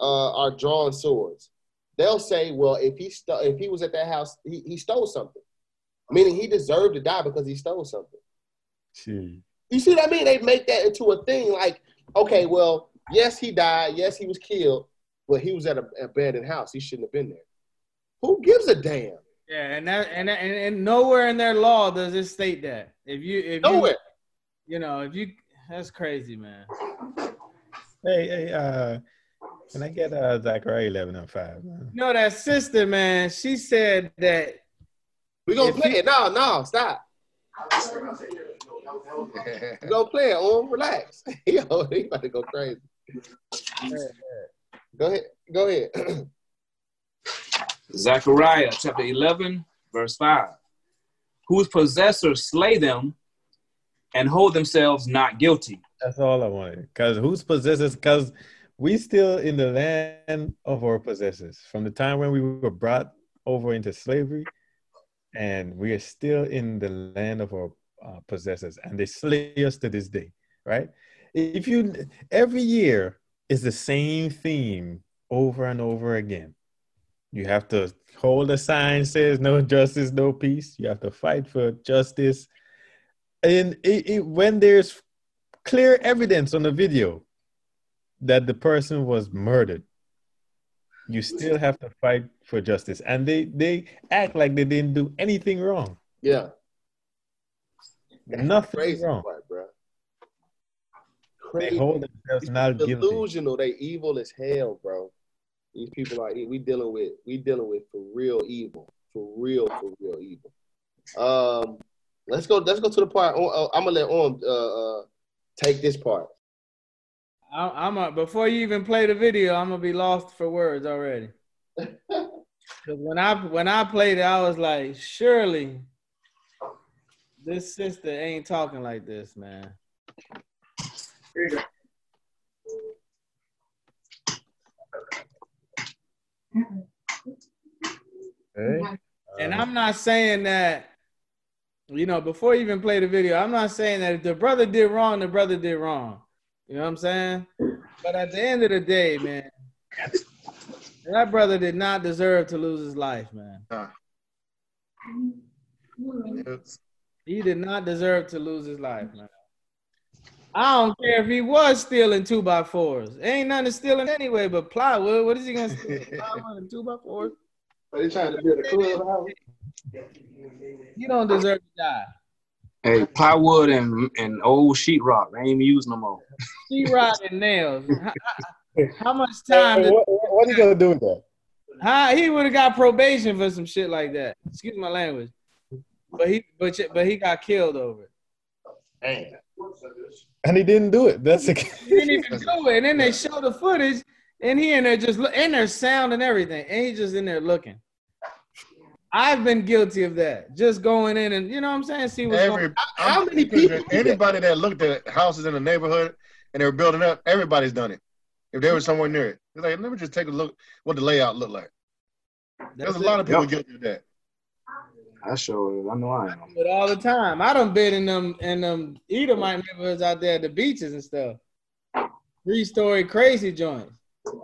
Speaker 1: uh, are drawn swords. They'll say, well, if he st- if he was at that house, he, he stole something, meaning he deserved to die because he stole something.
Speaker 5: Gee.
Speaker 1: You see what I mean? They make that into a thing like, okay, well, yes, he died. Yes, he was killed, but he was at a abandoned house. He shouldn't have been there. Who gives a damn?
Speaker 7: Yeah, and that and, and and nowhere in their law does it state that. If you if
Speaker 1: Nowhere.
Speaker 7: you you know if you that's crazy, man.
Speaker 5: Hey, hey, uh, can I get uh, Zechariah 11 and 5? man?
Speaker 7: You know that sister, man. She said that
Speaker 1: We gonna play
Speaker 7: you-
Speaker 1: it. No, no, stop. We gonna play it. On relax. Yo, he about to go crazy. Go ahead. Go ahead.
Speaker 8: Zechariah chapter 11, verse 5. Whose possessors slay them and hold themselves not guilty.
Speaker 5: That's all I wanted. Because whose possessors? Because we still in the land of our possessors from the time when we were brought over into slavery, and we are still in the land of our uh, possessors, and they slay us to this day. Right? If you every year is the same theme over and over again. You have to hold a sign says no justice, no peace. You have to fight for justice. And it, it, when there's clear evidence on the video that the person was murdered, you still have to fight for justice. And they, they act like they didn't do anything wrong.
Speaker 1: yeah.
Speaker 5: Nothing
Speaker 1: Crazy
Speaker 5: wrong.
Speaker 1: part, bro.
Speaker 5: They
Speaker 1: Crazy.
Speaker 5: hold themselves not guilty.
Speaker 1: delusional. They evil as hell, bro. These people are we dealing with we dealing with for real evil, for real, for real evil. Um, let's go. Let's go to the part. Uh, I'm gonna let on uh, uh, take this part.
Speaker 7: I, I'm a, before you even play the video, I'm gonna be lost for words already. Because when I when I played it, I was like, surely this sister ain't talking like this, man. Here you go.
Speaker 5: Okay?
Speaker 7: And I'm not saying that, you know, before you even play the video, I'm not saying that if the brother did wrong, the brother did wrong. You know what I'm saying? But at the end of the day, man, that brother did not deserve to lose his life, man.
Speaker 2: Nah.
Speaker 7: He did not deserve to lose his life, man. I don't care if he was stealing two by fours. Ain't nothing stealing anyway but plywood. What is he gonna steal? Plywood and two by fours?
Speaker 1: Are they trying to build a clubhouse?
Speaker 7: You don't deserve to die.
Speaker 8: Hey, plywood and, and old sheetrock. I ain't even used no more.
Speaker 7: She and nails. How, how much time did
Speaker 5: what, what are you gonna do with that?
Speaker 7: how, he would have got probation for some shit like that? Excuse my language. But he but but he got killed over it.
Speaker 5: And he didn't do it. That's a,
Speaker 7: He didn't even do it. And then they show the footage, and he in there just look, and there's sound and everything, and he just in there looking. I've been guilty of that. Just going in and you know what I'm saying. See what's
Speaker 2: Every,
Speaker 7: going.
Speaker 1: How
Speaker 2: I'm
Speaker 1: many people
Speaker 2: sure
Speaker 1: that?
Speaker 2: Anybody that looked at houses in the neighborhood and they were building up, everybody's done it. If they were somewhere near it, they're like, let me just take a look what the layout looked like. There's a
Speaker 7: That's
Speaker 2: lot of people
Speaker 8: Yep.
Speaker 2: guilty of that.
Speaker 8: I sure is. I know I am.
Speaker 7: But all the time, I done been in them in them Edomite neighborhoods out there at the beaches and stuff. Three story crazy joints.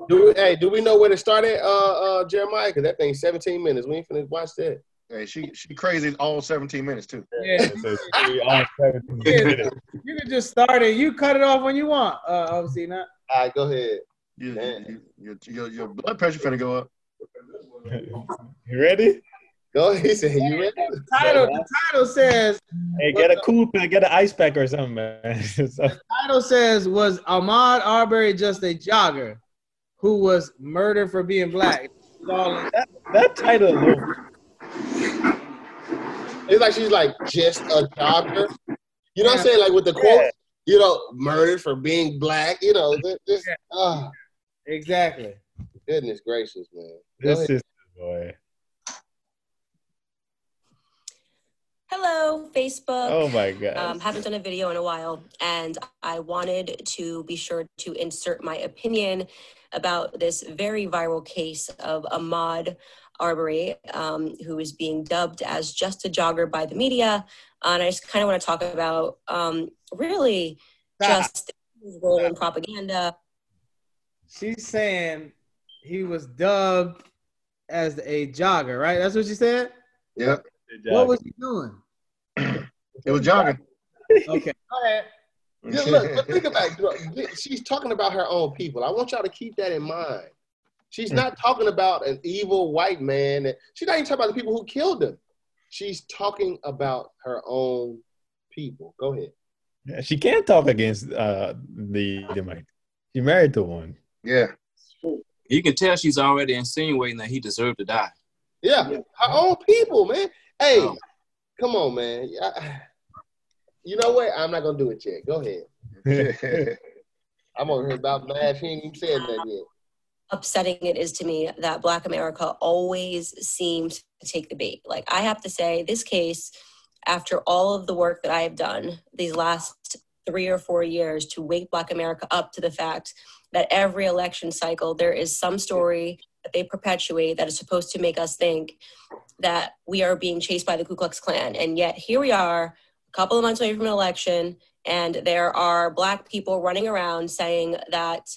Speaker 1: Do we, hey, do we know where to start at, uh, uh, Jeremiah? Because that thing's 17 minutes. We ain't finna watch that.
Speaker 2: Hey, she she crazy all 17 minutes too.
Speaker 7: Yeah,
Speaker 5: So she on 17 minutes.
Speaker 7: you can just start it. You cut it off when you want. Uh, obviously not.
Speaker 1: All right, go ahead.
Speaker 2: You,
Speaker 1: Man.
Speaker 2: you, you, your, your blood pressure finna go up.
Speaker 5: You ready?
Speaker 1: Go. He said, "You ready?"
Speaker 7: Title, the title says
Speaker 5: Hey, get a cool pack, get an ice pack or something, man. So-
Speaker 7: title says was Ahmaud Arbery just a jogger who was murdered for being black? It's all in-
Speaker 5: that title alone.
Speaker 1: It's like she's like just a jogger. You know what I'm saying? Like with the quote, you know, murdered for being black. You know, th- just ah,
Speaker 7: Exactly.
Speaker 1: goodness gracious, man. Go
Speaker 5: This
Speaker 1: ahead.
Speaker 5: is boy.
Speaker 10: Hello, Facebook.
Speaker 5: Oh my god.
Speaker 10: Um, haven't done a video in a while, and I wanted to be sure to insert my opinion about this very viral case of Ahmaud Arbery, um, who is being dubbed as just a jogger by the media. And I just kind of want to talk about um, really
Speaker 7: Stop.
Speaker 10: just his role in propaganda.
Speaker 7: She's saying he was dubbed as a jogger, right? That's what she said.
Speaker 2: Yep.
Speaker 7: What was he doing?
Speaker 2: It was jogging.
Speaker 7: Okay. Go ahead.
Speaker 1: Yeah, look, but think about it. She's talking about her own people. I want y'all to keep that in mind. She's not talking about an evil white man. She's not even talking about the people who killed him. She's talking about her own people. Go ahead.
Speaker 5: Yeah, she can't talk against uh the the mic. She married to one.
Speaker 2: Yeah.
Speaker 8: You can tell she's already insinuating that he deserved to die.
Speaker 1: Yeah, her own people, man. Hey,
Speaker 8: Oh.
Speaker 1: come on, man. I- You know what? I'm not gonna do it yet. Go ahead. I'm over here about mad. She ain't even said that yet.
Speaker 10: upsetting it is to me that Black America always seems to take the bait. Like, I have to say, this case, after all of the work that I have done these last three or four years to wake Black America up to the fact that every election cycle there is some story that they perpetuate that is supposed to make us think that we are being chased by the Ku Klux Klan. And yet, here we are, a couple of months away from an election, and there are Black people running around saying that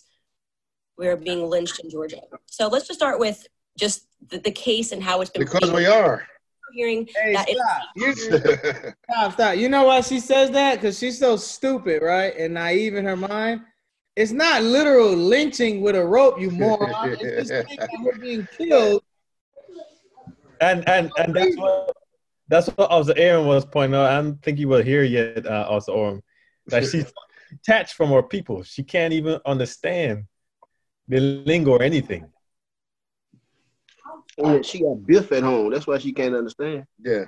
Speaker 10: we are being lynched in Georgia. So let's just start with just the, the case and how it's been
Speaker 2: because we are.
Speaker 10: hearing
Speaker 7: Hey,
Speaker 10: that it's
Speaker 7: stop. Stop, stop. You know why she says that? Because she's so stupid, right? And naive in her mind. It's not literal lynching with a rope, you moron. It's just saying that we're being killed.
Speaker 5: And and and that's what that's what also Aaron was pointing out. I don't think you will here yet, uh, also Orm, that she's detached from her people. She can't even understand the lingo or anything.
Speaker 9: Yeah, she got Biff at home. That's why she can't understand.
Speaker 2: Yeah.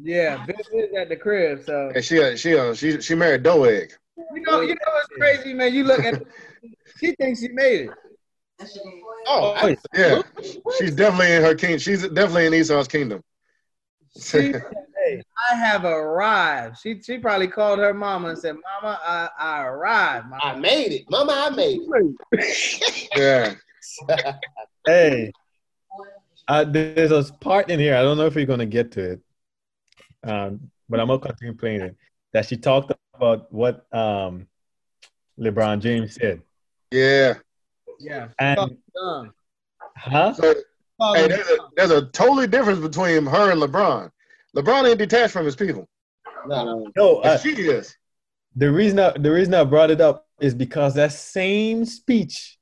Speaker 7: Yeah, Biff is at the crib. So
Speaker 2: And she uh, she uh, she she married Doeg.
Speaker 7: you know, you know what's crazy, man? You look at she thinks she made it.
Speaker 1: Oh,
Speaker 5: Oh,
Speaker 2: Yeah. She's definitely in her king. She's definitely in Esau's kingdom.
Speaker 7: She said, hey, I have arrived. She she probably called her mama and said, Mama, I, I arrived. Mama.
Speaker 1: I made it, Mama. I made it.
Speaker 2: yeah.
Speaker 5: Hey, uh, there's a part in here. I don't know if we're gonna get to it, um, but I'm gonna continue playing it. That she talked about what um, LeBron James said,
Speaker 2: Yeah.
Speaker 7: Yeah.
Speaker 5: and huh?
Speaker 2: So
Speaker 7: Called
Speaker 2: hey, there's a there's a totally difference between her and LeBron. LeBron ain't detached from his people.
Speaker 1: No,
Speaker 5: No, uh,
Speaker 2: And she is.
Speaker 5: the reason I, the reason I brought it up is because that same speech,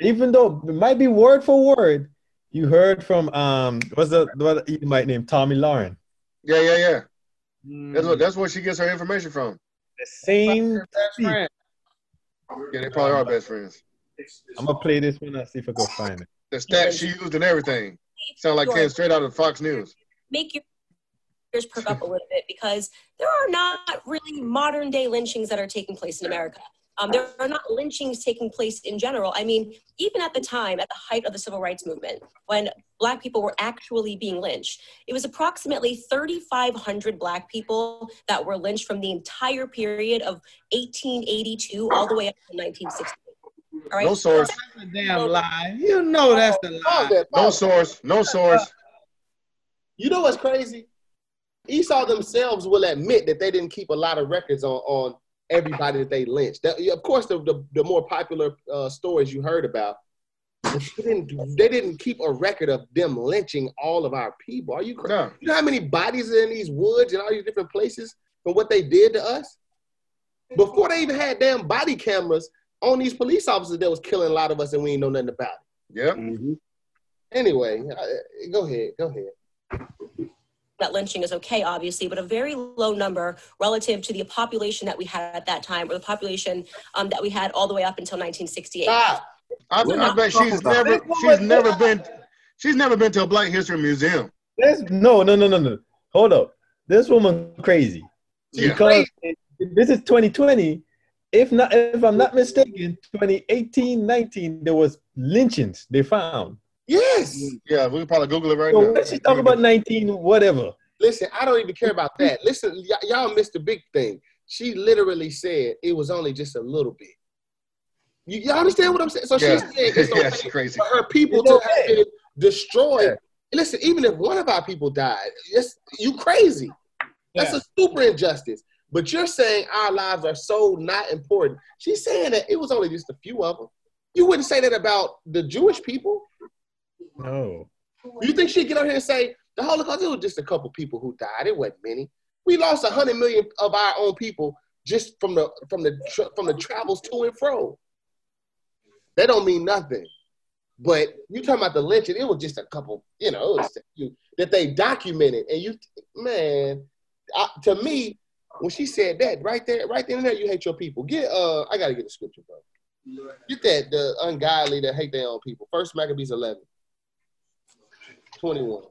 Speaker 5: even though it might be word for word, you heard from um, what's the what you might name Tomi Lahren.
Speaker 2: Yeah, yeah, yeah.
Speaker 7: Mm.
Speaker 2: That's what that's where she gets her information from.
Speaker 5: The same.
Speaker 7: Best friend.
Speaker 2: Yeah, they probably are best friends.
Speaker 5: I'm gonna play this one and see if I can find it.
Speaker 2: The stats she used and everything. Sound like came straight out of Fox News.
Speaker 10: make your ears perk up a little bit because there are not really modern day lynchings that are taking place in America. Um, there are not lynchings taking place in general. I mean, even at the time, at the height of the civil rights movement, when Black people were actually being lynched, it was approximately 3,500 Black people that were lynched from the entire period of 1882 all the way up to 1960. All right.
Speaker 2: No source.
Speaker 7: That's a damn lie. You know that's a
Speaker 1: Pause
Speaker 7: lie.
Speaker 2: No source. No source.
Speaker 1: You know what's crazy? Esau themselves will admit that they didn't keep a lot of records on, on everybody that they lynched. That, of course, the, the, the more popular uh, stories you heard about, they didn't, they didn't keep a record of them lynching all of our people. Are you crazy?
Speaker 2: No.
Speaker 1: You know how many bodies are in these woods and all these different places from what they did to us? Before they even had damn body cameras, on these police officers that was killing a lot of us and we ain't know nothing about it.
Speaker 2: Yeah.
Speaker 9: Mm-hmm.
Speaker 1: Anyway, uh, go ahead, go ahead.
Speaker 10: that lynching is okay, obviously, but a very low number relative to the population that we had at that time, or the population um, that we had all the way up until 1968.
Speaker 1: Stop.
Speaker 2: I, I bet she's never she's never been she's never been to a Black History Museum.
Speaker 5: This, no, no, no, no, no. Hold up. This woman crazy.
Speaker 2: Yeah.
Speaker 5: Because this is 2020. If not, if I'm not mistaken, 2018, 19, there was lynchings they found.
Speaker 1: Yes.
Speaker 2: Mm, yeah, we can probably Google it right
Speaker 5: So
Speaker 2: now.
Speaker 5: what she talking about 19, whatever.
Speaker 1: Listen, I don't even care about that. Listen, y- y'all missed the big thing. She literally said it was only just a little bit. You, y'all understand what I'm saying? So
Speaker 2: Yeah,
Speaker 1: she's saying it's
Speaker 2: yeah, she's crazy.
Speaker 1: for her people
Speaker 5: It's
Speaker 1: to
Speaker 5: okay.
Speaker 1: have been destroyed. Listen, even if one of our people died, it's, you crazy. That's a super injustice. But you're saying our lives are so not important. She's saying that it was only just a few of them. You wouldn't say that about the Jewish people.
Speaker 5: No.
Speaker 1: You think she'd get on here and say the Holocaust? It was just a couple people who died. It wasn't many. We lost a hundred million of our own people just from the from the tra- from the travels to and fro. That don't mean nothing. But you talking about the lynching? It was just a couple. You know, it was a few that they documented. And you, man, I, to me, when she said that right there, right then and there, you hate your people. Get uh, I gotta get the scripture, bro. Get that the ungodly that hate their own people. First Maccabees eleven. 21.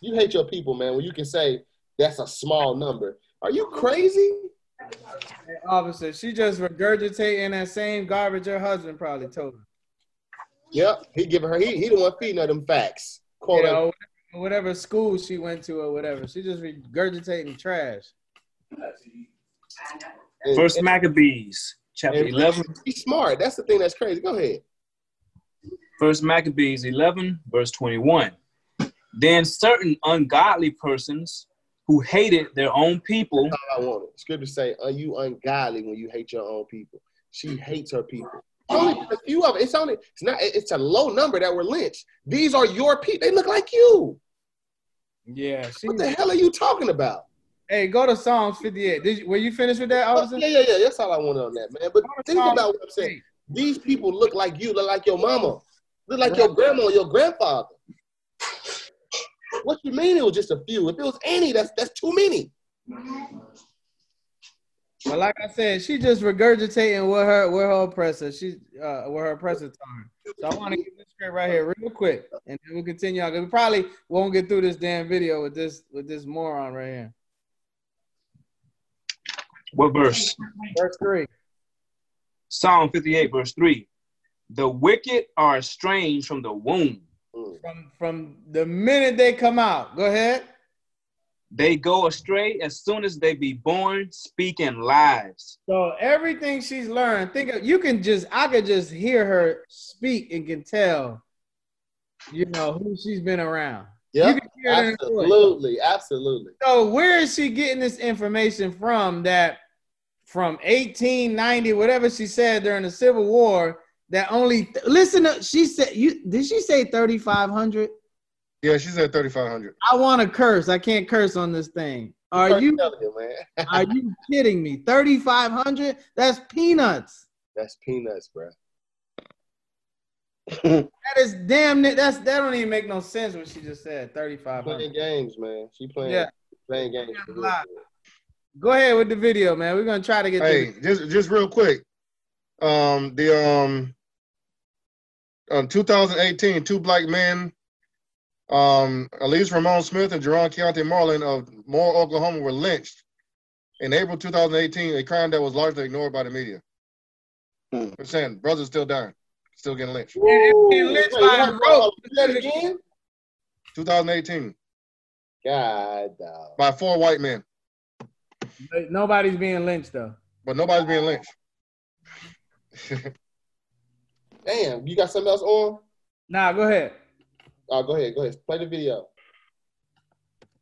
Speaker 1: You hate your people, man, when you can say that's a small number. Are you crazy?
Speaker 7: Hey, officer, she just regurgitating that same garbage her husband probably told her.
Speaker 1: Yep. He giving her he he the one feeding her them facts. Quote
Speaker 7: know, whatever school she went to or whatever. She just regurgitating trash.
Speaker 8: First
Speaker 1: and-
Speaker 8: Maccabees, chapter
Speaker 1: and
Speaker 8: 11.
Speaker 1: He's smart. That's the thing that's crazy. Go ahead.
Speaker 8: First Maccabees 11, verse 21. Then certain ungodly persons who hated their own people.
Speaker 1: That's all I wanted. Scripture say, "Are you ungodly when you hate your own people?" She hates her people. Only a few of it. It's only it's not. It's a low number that were lynched. These are your people. They look like you.
Speaker 7: Yeah. She,
Speaker 1: What the hell are you talking about?
Speaker 7: hey, go to Psalms 58. Did you, were you finished with that, oh, officer?
Speaker 1: Yeah, yeah, yeah. That's all I wanted on that, man. But think
Speaker 7: Psalms
Speaker 1: about what I'm saying. These people look like you, look like your mama, look like your grandma, your grandfather. What you mean it was just a few? If it was any, that's that's too many.
Speaker 7: But like I said, she just regurgitating what her what her oppressor she uh what her oppressor told her. So I want to get this straight right here real quick, and then we'll continue on. 'cause We probably won't get through this damn video with this with this moron right here.
Speaker 8: What verse?
Speaker 7: Verse three.
Speaker 8: Psalm 58, verse 3. The wicked are estranged from the womb.
Speaker 7: From from the minute they come out, go ahead.
Speaker 8: They go astray as soon as they be born, speaking lies.
Speaker 7: So everything she's learned, think of you can just I could just hear her speak and can tell, you know, who she's been around.
Speaker 1: Yeah,
Speaker 7: You can hear it in her voice.
Speaker 1: absolutely, absolutely.
Speaker 7: So where is she getting this information from that from 1890, whatever she said during the Civil War, that only listen to she said you did she say 3500?
Speaker 2: Yeah, she said 3,500.
Speaker 7: I want to curse. I can't curse on this thing. Are you
Speaker 1: you, man?
Speaker 7: are you kidding me? 3500? That's peanuts.
Speaker 1: that's peanuts, bro.
Speaker 7: That is damn it. That's that don't even make no sense what she just said—thirty-five.
Speaker 1: Playing games, man. She playing
Speaker 7: Yeah.
Speaker 1: playing games.
Speaker 7: A lot. Go ahead with the video, man. We're gonna try to get
Speaker 2: Hey,
Speaker 7: to
Speaker 2: just just real quick. Um, the um, um, 2018, two black men, um, Elise Ramon Smith and Jerron Keontae Marlin of Moore, Oklahoma, were lynched in April 2018. A crime that was largely ignored by the media.
Speaker 9: Hmm.
Speaker 2: I'm saying brothers still dying, still getting lynched.
Speaker 7: And- and
Speaker 1: Ooh,
Speaker 7: lynched
Speaker 1: wait,
Speaker 7: by
Speaker 1: what-
Speaker 7: a rope.
Speaker 1: that again?
Speaker 2: 2018
Speaker 1: God, dog.
Speaker 2: by four white men,
Speaker 7: But Nobody's being lynched though.
Speaker 2: but nobody's being lynched.
Speaker 1: Damn, you got something else on?
Speaker 7: Nah, go ahead.
Speaker 1: Oh, go ahead, go ahead. Play the video.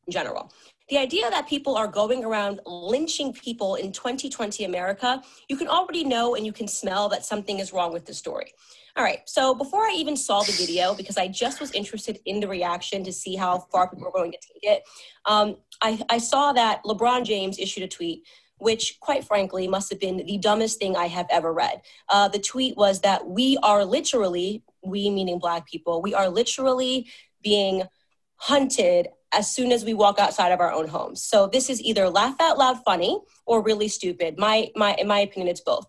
Speaker 10: in general. The idea that people are going around lynching people in 2020 America, you can already know and you can smell that something is wrong with the story. All right, so before I even saw the video, because I just was interested in the reaction to see how far people were going to take it, um, I, I saw that LeBron James issued a tweet which, quite frankly, must have been the dumbest thing I have ever read. Uh, the tweet was that we are literally, we meaning Black people, we are literally being hunted as soon as we walk outside of our own homes. So this is either laugh out loud funny or really stupid. My, my, in my opinion, it's both.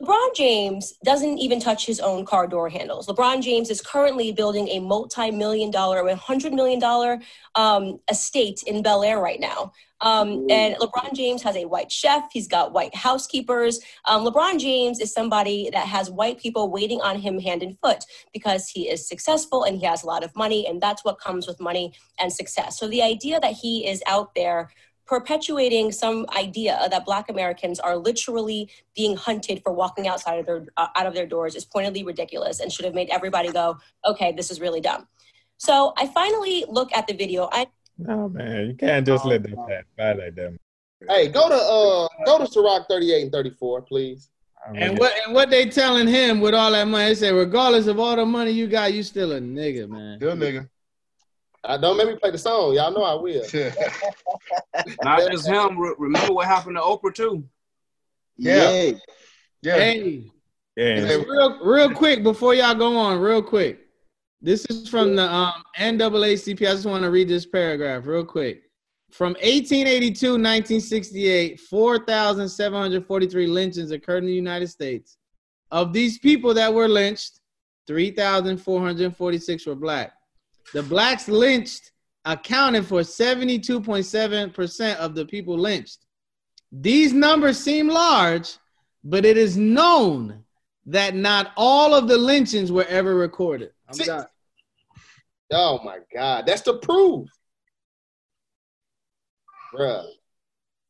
Speaker 10: LeBron James doesn't even touch his own car door handles. LeBron James is currently building a multi-million dollar, $100 million um, estate in Bel Air right now. Um, and LeBron James has a white chef. He's got white housekeepers. Um, LeBron James is somebody that has white people waiting on him hand and foot because he is successful and he has a lot of money, and that's what comes with money and success. So the idea that he is out there perpetuating some idea that Black Americans are literally being hunted for walking outside of their uh, out of their doors is pointedly ridiculous and should have made everybody go, okay, this is really dumb. So I finally look at the video. I
Speaker 5: No man, you can't just let them pass by like that.
Speaker 1: Hey, go to uh go to Sirach 38 and 34, please.
Speaker 5: I mean,
Speaker 7: And what and what they telling him with all that money? They say, regardless of all the money you got, you still a nigga, man.
Speaker 2: Good nigga.
Speaker 1: Uh, don't make me play the song. Y'all know I will.
Speaker 8: Not just him. Remember what happened to Oprah too.
Speaker 2: Yeah.
Speaker 9: Yeah.
Speaker 2: Yeah.
Speaker 7: Hey,
Speaker 5: yeah,
Speaker 7: real real quick before y'all go on, real quick. This is from the um, NAACP. I just want to read this paragraph real quick. From 1882 1968, 4,743 lynchings occurred in the United States. Of these people that were lynched, 3,446 were black. The blacks lynched accounted for 72.7% of the people lynched. These numbers seem large, but it is known that not all of the lynchings were ever recorded. I'm
Speaker 1: See-
Speaker 7: done.
Speaker 1: Oh my God, that's the proof, bruh.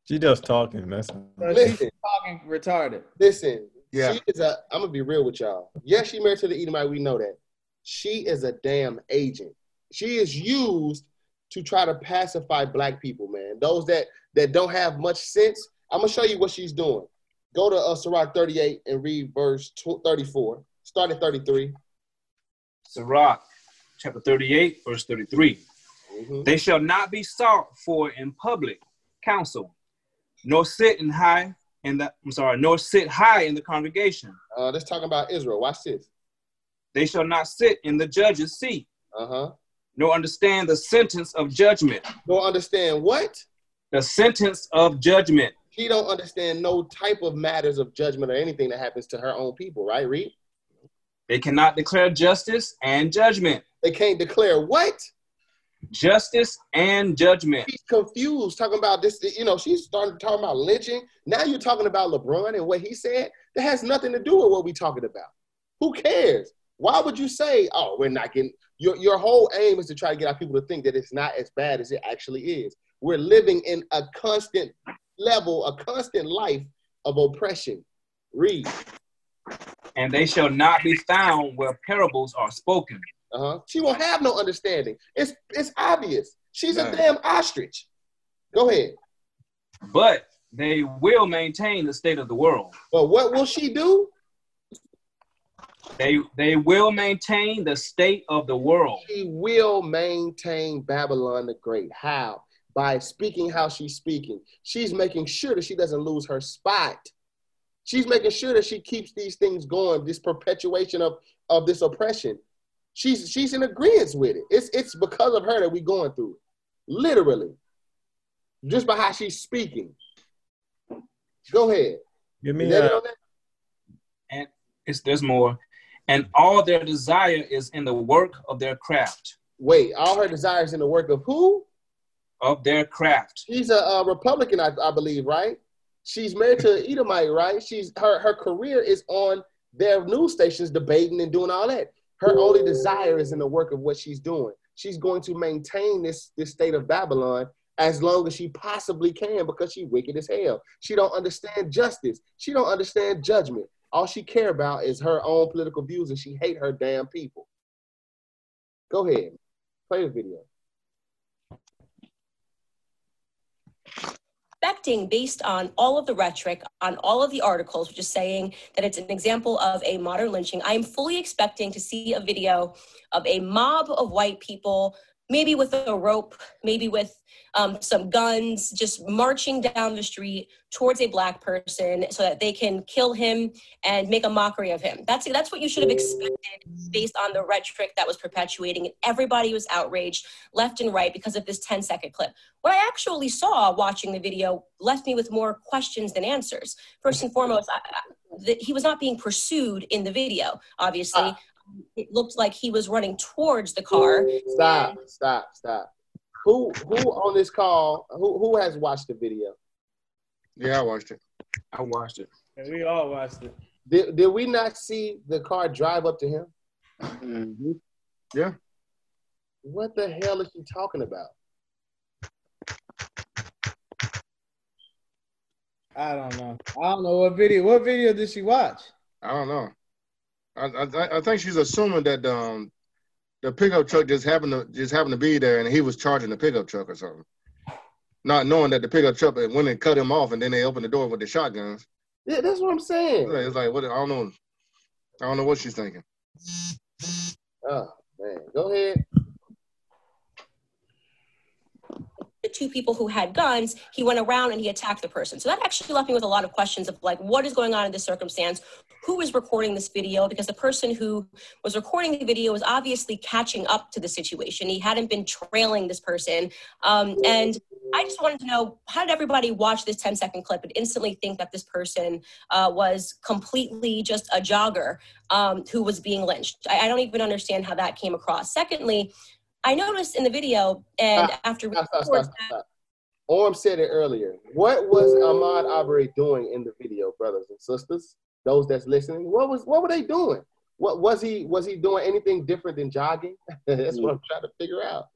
Speaker 5: she just talking. That's
Speaker 7: she's
Speaker 1: Listen,
Speaker 7: talking retarded.
Speaker 1: listen.
Speaker 2: Yeah.
Speaker 1: She is a. I'm gonna be real with y'all. Yes, she married to the Edomite. We know that. She is a damn agent. She is used to try to pacify black people, man. Those that that don't have much sense. I'm gonna show you what she's doing. Go to uh, Sirach 38 and read verse tw- 34. Start at 33.
Speaker 8: Sirach, chapter 38, verse 33.
Speaker 1: Mhm.
Speaker 8: They shall not be sought for in public council, nor sit in high in the I'm sorry, nor sit high in the congregation.
Speaker 1: Uh, let's talk about Israel. Watch this.
Speaker 8: They shall not sit in the judge's seat,
Speaker 1: Uh huh.
Speaker 8: nor understand the sentence of judgment.
Speaker 1: Don't understand what?
Speaker 8: The sentence of judgment.
Speaker 1: She don't understand no type of matters of judgment or anything that happens to her own people, right? Read.
Speaker 8: They cannot declare justice and judgment.
Speaker 1: They can't declare what?
Speaker 8: Justice and judgment.
Speaker 1: She's confused talking about this. You know, she's starting to talk about lynching. Now you're talking about LeBron and what he said. That has nothing to do with what we're talking about. Who cares? Why would you say, "Oh, we're not getting"? Your your whole aim is to try to get our people to think that it's not as bad as it actually is. We're living in a constant level, a constant life of oppression. Read.
Speaker 8: And they shall not be found where parables are spoken.
Speaker 1: Uh-huh. She won't have no understanding. It's it's obvious. She's a damn ostrich. Go ahead.
Speaker 8: But they will maintain the state of the world.
Speaker 1: But what will she do?
Speaker 8: They they will maintain the state of the world.
Speaker 1: She will maintain Babylon the Great. How? By speaking how she's speaking. She's making sure that she doesn't lose her spot. She's making sure that she keeps these things going, this perpetuation of, of this oppression. She's she's in agreement with it. It's it's because of her that we're going through it. Literally. Just by how she's speaking. Go ahead.
Speaker 5: give me
Speaker 1: that
Speaker 5: uh.
Speaker 8: And it's there's more. And all their desire is in the work of their craft.
Speaker 1: Wait, all her desires in the work of who?
Speaker 8: Of their craft.
Speaker 1: She's a, a Republican, I, I believe, right? She's married to an Edomite, right? She's her her career is on their news stations debating and doing all that. Her only desire is in the work of what she's doing. She's going to maintain this this state of Babylon as long as she possibly can because she wicked as hell. She don't understand justice. She don't understand judgment. All she care about is her own political views and she hate her damn people. Go ahead. Play the video.
Speaker 10: Expecting based on all of the rhetoric on all of the articles which is saying that it's an example of a modern lynching i am fully expecting to see a video of a mob of white people maybe with a rope, maybe with um, some guns, just marching down the street towards a black person so that they can kill him and make a mockery of him. That's that's what you should have expected based on the rhetoric that was perpetuating. And everybody was outraged left and right because of this 10 second clip. What I actually saw watching the video left me with more questions than answers. First and foremost, I, I, the, he was not being pursued in the video, obviously.
Speaker 1: Ah.
Speaker 10: It looked like he was running towards the car.
Speaker 1: Stop, stop, stop. Who who on this call? Who who has watched the video?
Speaker 2: Yeah, I watched it.
Speaker 8: I watched it.
Speaker 7: And we all watched it.
Speaker 1: Did did we not see the car drive up to him?
Speaker 2: Mm-hmm. Yeah.
Speaker 1: What the hell is he talking about?
Speaker 7: I don't know. I don't know what video. What video did she watch?
Speaker 2: I don't know. I, I I think she's assuming that um the pickup truck just happened to just happened to be there and he was charging the pickup truck or something. Not knowing that the pickup truck went and cut him off and then they opened the door with the shotguns.
Speaker 1: Yeah, that's what I'm saying.
Speaker 2: It's like what I don't know. I don't know what she's thinking.
Speaker 1: Oh man, go ahead.
Speaker 10: the two people who had guns, he went around and he attacked the person. So that actually left me with a lot of questions of like, what is going on in this circumstance? Who is recording this video? Because the person who was recording the video was obviously catching up to the situation. He hadn't been trailing this person. Um, and I just wanted to know how did everybody watch this 10 second clip and instantly think that this person uh, was completely just a jogger um, who was being lynched? I, I don't even understand how that came across. Secondly, I noticed in the video, and
Speaker 1: Stop,
Speaker 10: after we
Speaker 1: Stop, stop,
Speaker 10: record
Speaker 1: stop, stop. Orm said it earlier. What was Ahmaud Arbery doing in the video, brothers and sisters? Those that's listening, what was what were they doing? What was he was he doing anything different than jogging? that's what I'm trying to figure out.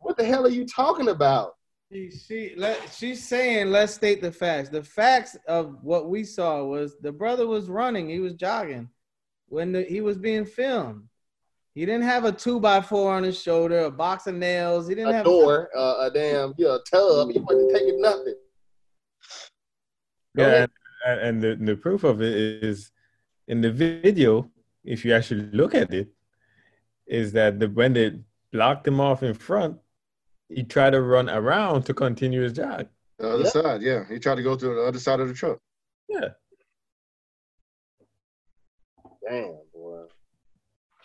Speaker 1: What the hell are you talking about?
Speaker 7: She, she let, she's saying, let's state the facts. The facts of what we saw was the brother was running, he was jogging when the, he was being filmed. He didn't have a two by four on his shoulder, a box of nails. He didn't have
Speaker 1: A
Speaker 7: have
Speaker 1: door, uh, a damn yeah, a tub. He wasn't taking nothing.
Speaker 5: Yeah, and, and the, the proof of it is in the video. If you actually look at it, is that the when they blocked him off in front, he tried to run around to continue his jog.
Speaker 2: The other
Speaker 1: Yeah.
Speaker 2: side, yeah. He tried to go to the other side of the truck.
Speaker 5: Yeah,
Speaker 1: Damn, boy.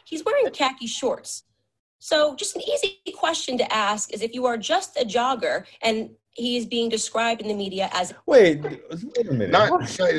Speaker 10: He's wearing khaki shorts. So, just an easy question to ask is if you are just a jogger and he is being described in the media as
Speaker 5: wait, wait a minute.
Speaker 2: Not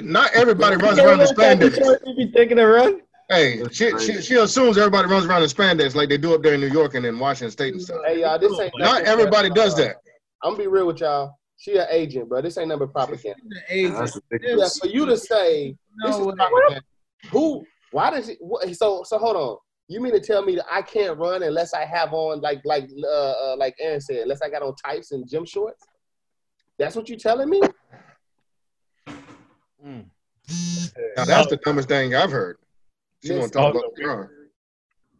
Speaker 2: not everybody runs around in spandex.
Speaker 5: You be taking a run?
Speaker 2: Hey, she, she she assumes everybody runs around in spandex like they do up there in New York and in Washington State and stuff.
Speaker 1: Hey y'all, this ain't
Speaker 2: Not everybody does that.
Speaker 1: I'm gonna be real with y'all. She an agent, bro. This ain't number propaganda.
Speaker 7: the agent.
Speaker 1: Yeah, for you to say this is
Speaker 7: way.
Speaker 1: propaganda. Who? Why does it? What, so so hold on. You mean to tell me that I can't run unless I have on like like uh, uh like Aaron said, unless I got on tights and gym shorts? That's what you're telling me?
Speaker 7: Mm.
Speaker 2: Now that's the dumbest thing I've heard. She want to talk about the car.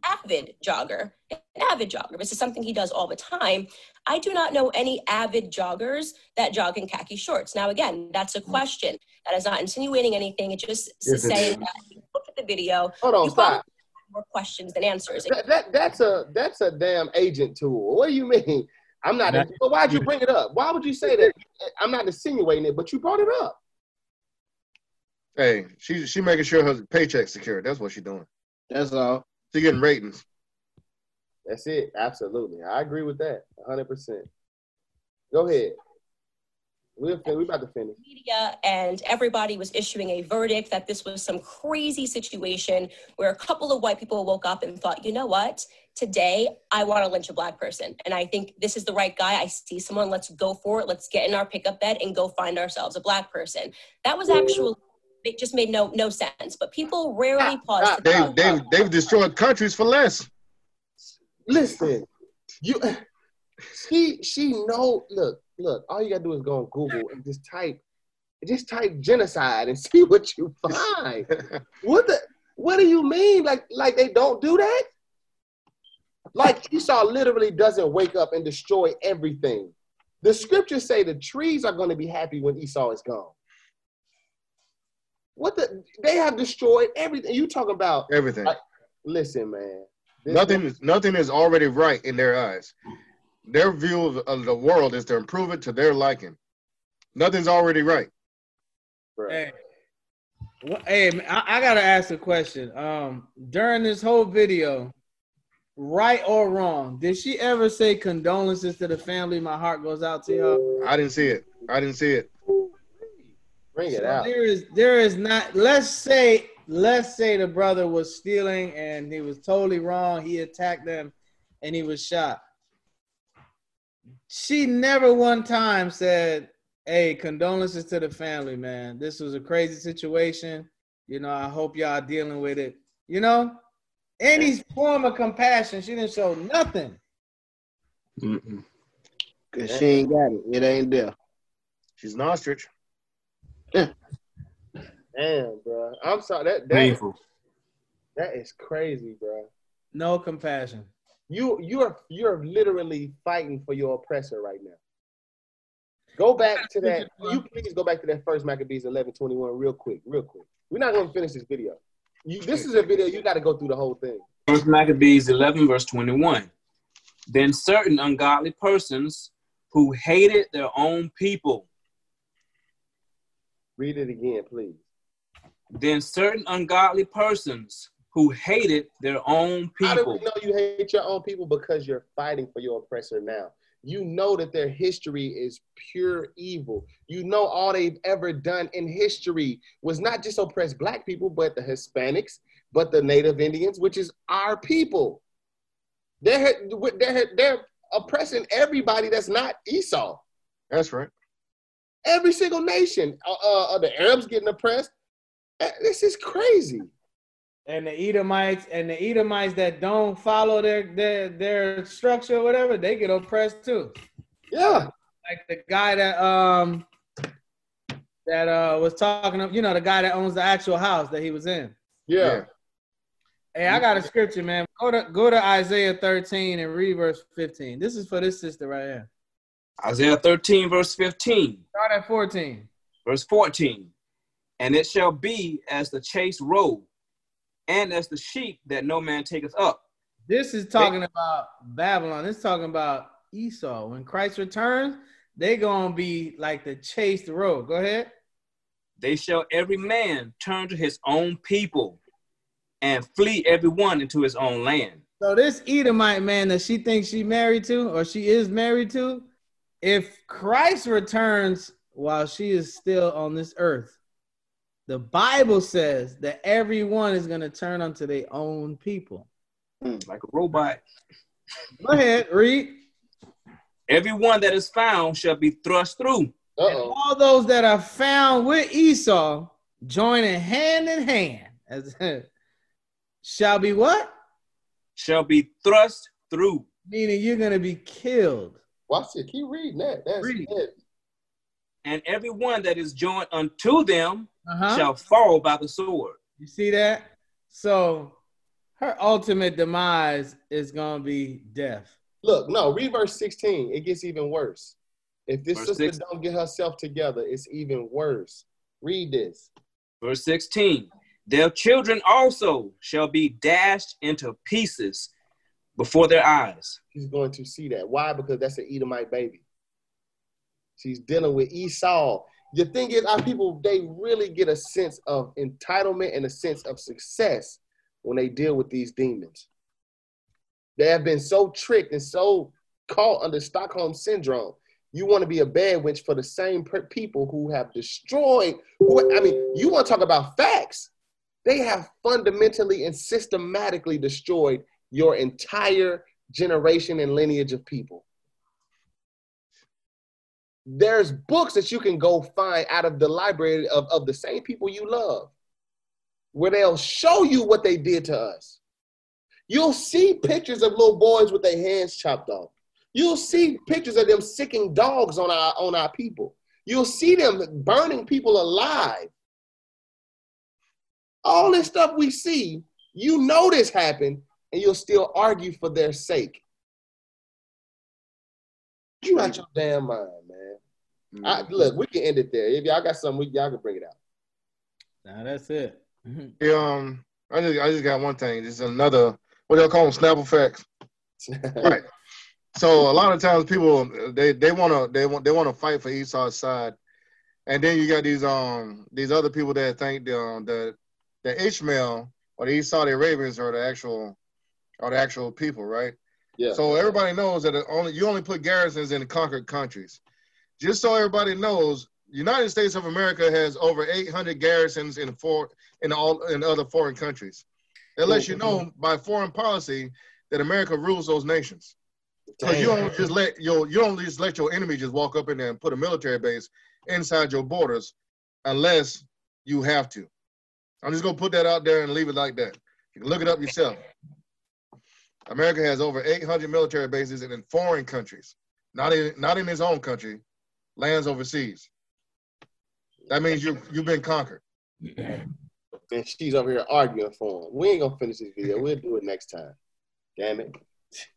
Speaker 10: avid jogger, an avid jogger. This is something he does all the time. I do not know any avid joggers that jog in khaki shorts. Now, again, that's a question. That is not insinuating anything. It just
Speaker 1: Yes,
Speaker 10: saying
Speaker 1: is.
Speaker 10: that if you look at the video,
Speaker 1: Hold on,
Speaker 10: you probably
Speaker 1: stop.
Speaker 10: Have more questions than answers.
Speaker 1: That, that that's a that's a damn agent tool. What do you mean? I'm not.
Speaker 5: That-
Speaker 1: but why'd you bring it up? Why would you say that? I'm not insinuating it, but you brought it up.
Speaker 2: Hey, she she making sure her paycheck's secure. That's what she's doing.
Speaker 9: That's all.
Speaker 2: She getting ratings.
Speaker 1: That's it. Absolutely, I agree with that. 100. percent Go ahead. We're fin- we about to finish.
Speaker 10: media and everybody was issuing a verdict that this was some crazy situation where a couple of white people woke up and thought, you know what? Today, I want to lynch a black person. And I think this is the right guy. I see someone. Let's go for it. Let's get in our pickup bed and go find ourselves a black person. That was actually, it just made no no sense. But people rarely ah, pause ah, to
Speaker 2: They
Speaker 10: think
Speaker 2: they they've destroyed countries for less.
Speaker 1: Listen, you. She she know. Look look. All you gotta do is go on Google and just type, just type genocide and see what you find. What the? What do you mean? Like like they don't do that? Like Esau literally doesn't wake up and destroy everything. The scriptures say the trees are going to be happy when Esau is gone. What the? They have destroyed everything. You talking about?
Speaker 2: Everything.
Speaker 1: Like, listen, man. This-
Speaker 2: Nothing is nothing is already right in their eyes. Their view of, of the world is to improve it to their liking. Nothing's already right.
Speaker 1: Bruh.
Speaker 7: Hey, wha- hey, I, I gotta ask a question. Um, during this whole video, right or wrong, did she ever say condolences to the family? My heart goes out to y'all.
Speaker 2: I didn't see it. I didn't see it.
Speaker 1: Bring it
Speaker 7: So
Speaker 1: out.
Speaker 7: there is there is not let's say let's say the brother was stealing and he was totally wrong. He attacked them and he was shot. She never one time said, Hey, condolences to the family, man. This was a crazy situation. You know, I hope y'all dealing with it. You know, any form of compassion, she didn't show nothing.
Speaker 8: Mm-mm.
Speaker 9: Cause she ain't got it. It ain't there.
Speaker 2: She's an ostrich.
Speaker 1: Damn, bro. I'm sorry. That that,
Speaker 8: Painful.
Speaker 1: that is crazy, bro.
Speaker 7: No compassion.
Speaker 1: You you're you're literally fighting for your oppressor right now. Go back to that. You please go back to that first Maccabees 11:21 real quick, real quick. We're not going to finish this video. You, this is a video you got to go through the whole thing.
Speaker 8: First Maccabees 11, verse 21. Then certain ungodly persons who hated their own people,
Speaker 1: Read it again, please.
Speaker 8: then certain ungodly persons who hated their own people.
Speaker 1: How do we know you hate your own people? Because you're fighting for your oppressor now. You know that their history is pure evil. You know all they've ever done in history was not just oppress black people, but the Hispanics, but the Native Indians, which is our people. They're they're they're oppressing everybody that's not Esau.
Speaker 2: That's right.
Speaker 1: Every single nation. Uh, uh, are the Arabs getting oppressed? Uh, This is crazy.
Speaker 7: And the Edomites and the Edomites that don't follow their their their structure or whatever, they get oppressed too.
Speaker 1: Yeah.
Speaker 7: Like the guy that um that uh was talking, you know, the guy that owns the actual house that he was in.
Speaker 1: Yeah.
Speaker 7: Hey, I got a scripture, man. Go to go to Isaiah 13 and read verse 15. This is for this sister right here.
Speaker 8: Isaiah 13, verse 15.
Speaker 7: Start at 14.
Speaker 8: Verse 14. And it shall be as the chase roe, and as the sheep that no man taketh up.
Speaker 7: This is talking about Babylon. This is talking about Esau. When Christ returns, they gonna be like the chased road. Go ahead.
Speaker 8: They shall every man turn to his own people, and flee every one into his own land.
Speaker 7: So this Edomite man that she thinks she married to, or she is married to, if Christ returns while she is still on this earth, the Bible says that everyone is gonna turn unto their own people.
Speaker 8: Hmm, like a robot.
Speaker 7: Go ahead, read.
Speaker 8: Everyone that is found shall be thrust through.
Speaker 7: And all those that are found with Esau, joining hand in hand, as shall be what?
Speaker 8: Shall be thrust through.
Speaker 7: Meaning you're gonna be killed.
Speaker 1: Watch it. Keep reading that. That's
Speaker 7: Read.
Speaker 1: it.
Speaker 8: And everyone that is joined unto them
Speaker 7: Uh-huh.
Speaker 8: shall fall by the sword.
Speaker 7: You see that? So her ultimate demise is gonna be death.
Speaker 1: Look, no, read verse 16. It gets even worse. If this
Speaker 8: Verse
Speaker 1: sister
Speaker 8: 16.
Speaker 1: don't get herself together, it's even worse. Read this.
Speaker 8: Verse 16 Their children also shall be dashed into pieces before their eyes.
Speaker 1: She's going to see that. Why? Because that's an Edomite baby. She's dealing with Esau. The thing is, our people, they really get a sense of entitlement and a sense of success when they deal with these demons. They have been so tricked and so caught under Stockholm syndrome. You want to be a bad witch for the same people who have destroyed. Who, I mean, you want to talk about facts? They have fundamentally and systematically destroyed your entire generation and lineage of people. There's books that you can go find out of the library of, of the same people you love, where they'll show you what they did to us. You'll see pictures of little boys with their hands chopped off. You'll see pictures of them sicking dogs on our on our people. You'll see them burning people alive. All this stuff we see, you know this happened, and you'll still argue for their sake. You out your damn mind, man. I, look, we can end it there. If y'all got something, we, y'all can bring it out.
Speaker 7: Now that's it.
Speaker 2: Yeah, um, I just I just got one thing. This is another what they'll call them Snapple facts. right. So a lot of times people they they want to they want they want to fight for Esau's side, and then you got these um these other people that think the um, the the Ishmael or the Esau the Arabians are the actual are the actual people, right?
Speaker 1: Yeah.
Speaker 2: So everybody knows that it only you only put garrisons in conquered countries. Just so everybody knows, United States of America has over 800 garrisons in four in all in other foreign countries. That lets you know mm-hmm. by foreign policy that America rules those nations. Because you don't just let your you don't just let your enemy just walk up in there and put a military base inside your borders unless you have to. I'm just gonna put that out there and leave it like that. You can look it up yourself. America has over 800 military bases in foreign countries, not in not in his own country, lands overseas. That means you you've been conquered.
Speaker 1: And she's over here arguing for him. We ain't gonna finish this video. We'll do it next time. Damn it.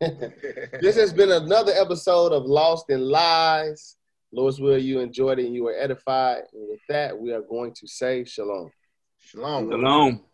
Speaker 1: this has been another episode of Lost in Lies. Louis, will you enjoyed it and you were edified? And with that, we are going to say shalom.
Speaker 2: Shalom.
Speaker 8: Shalom.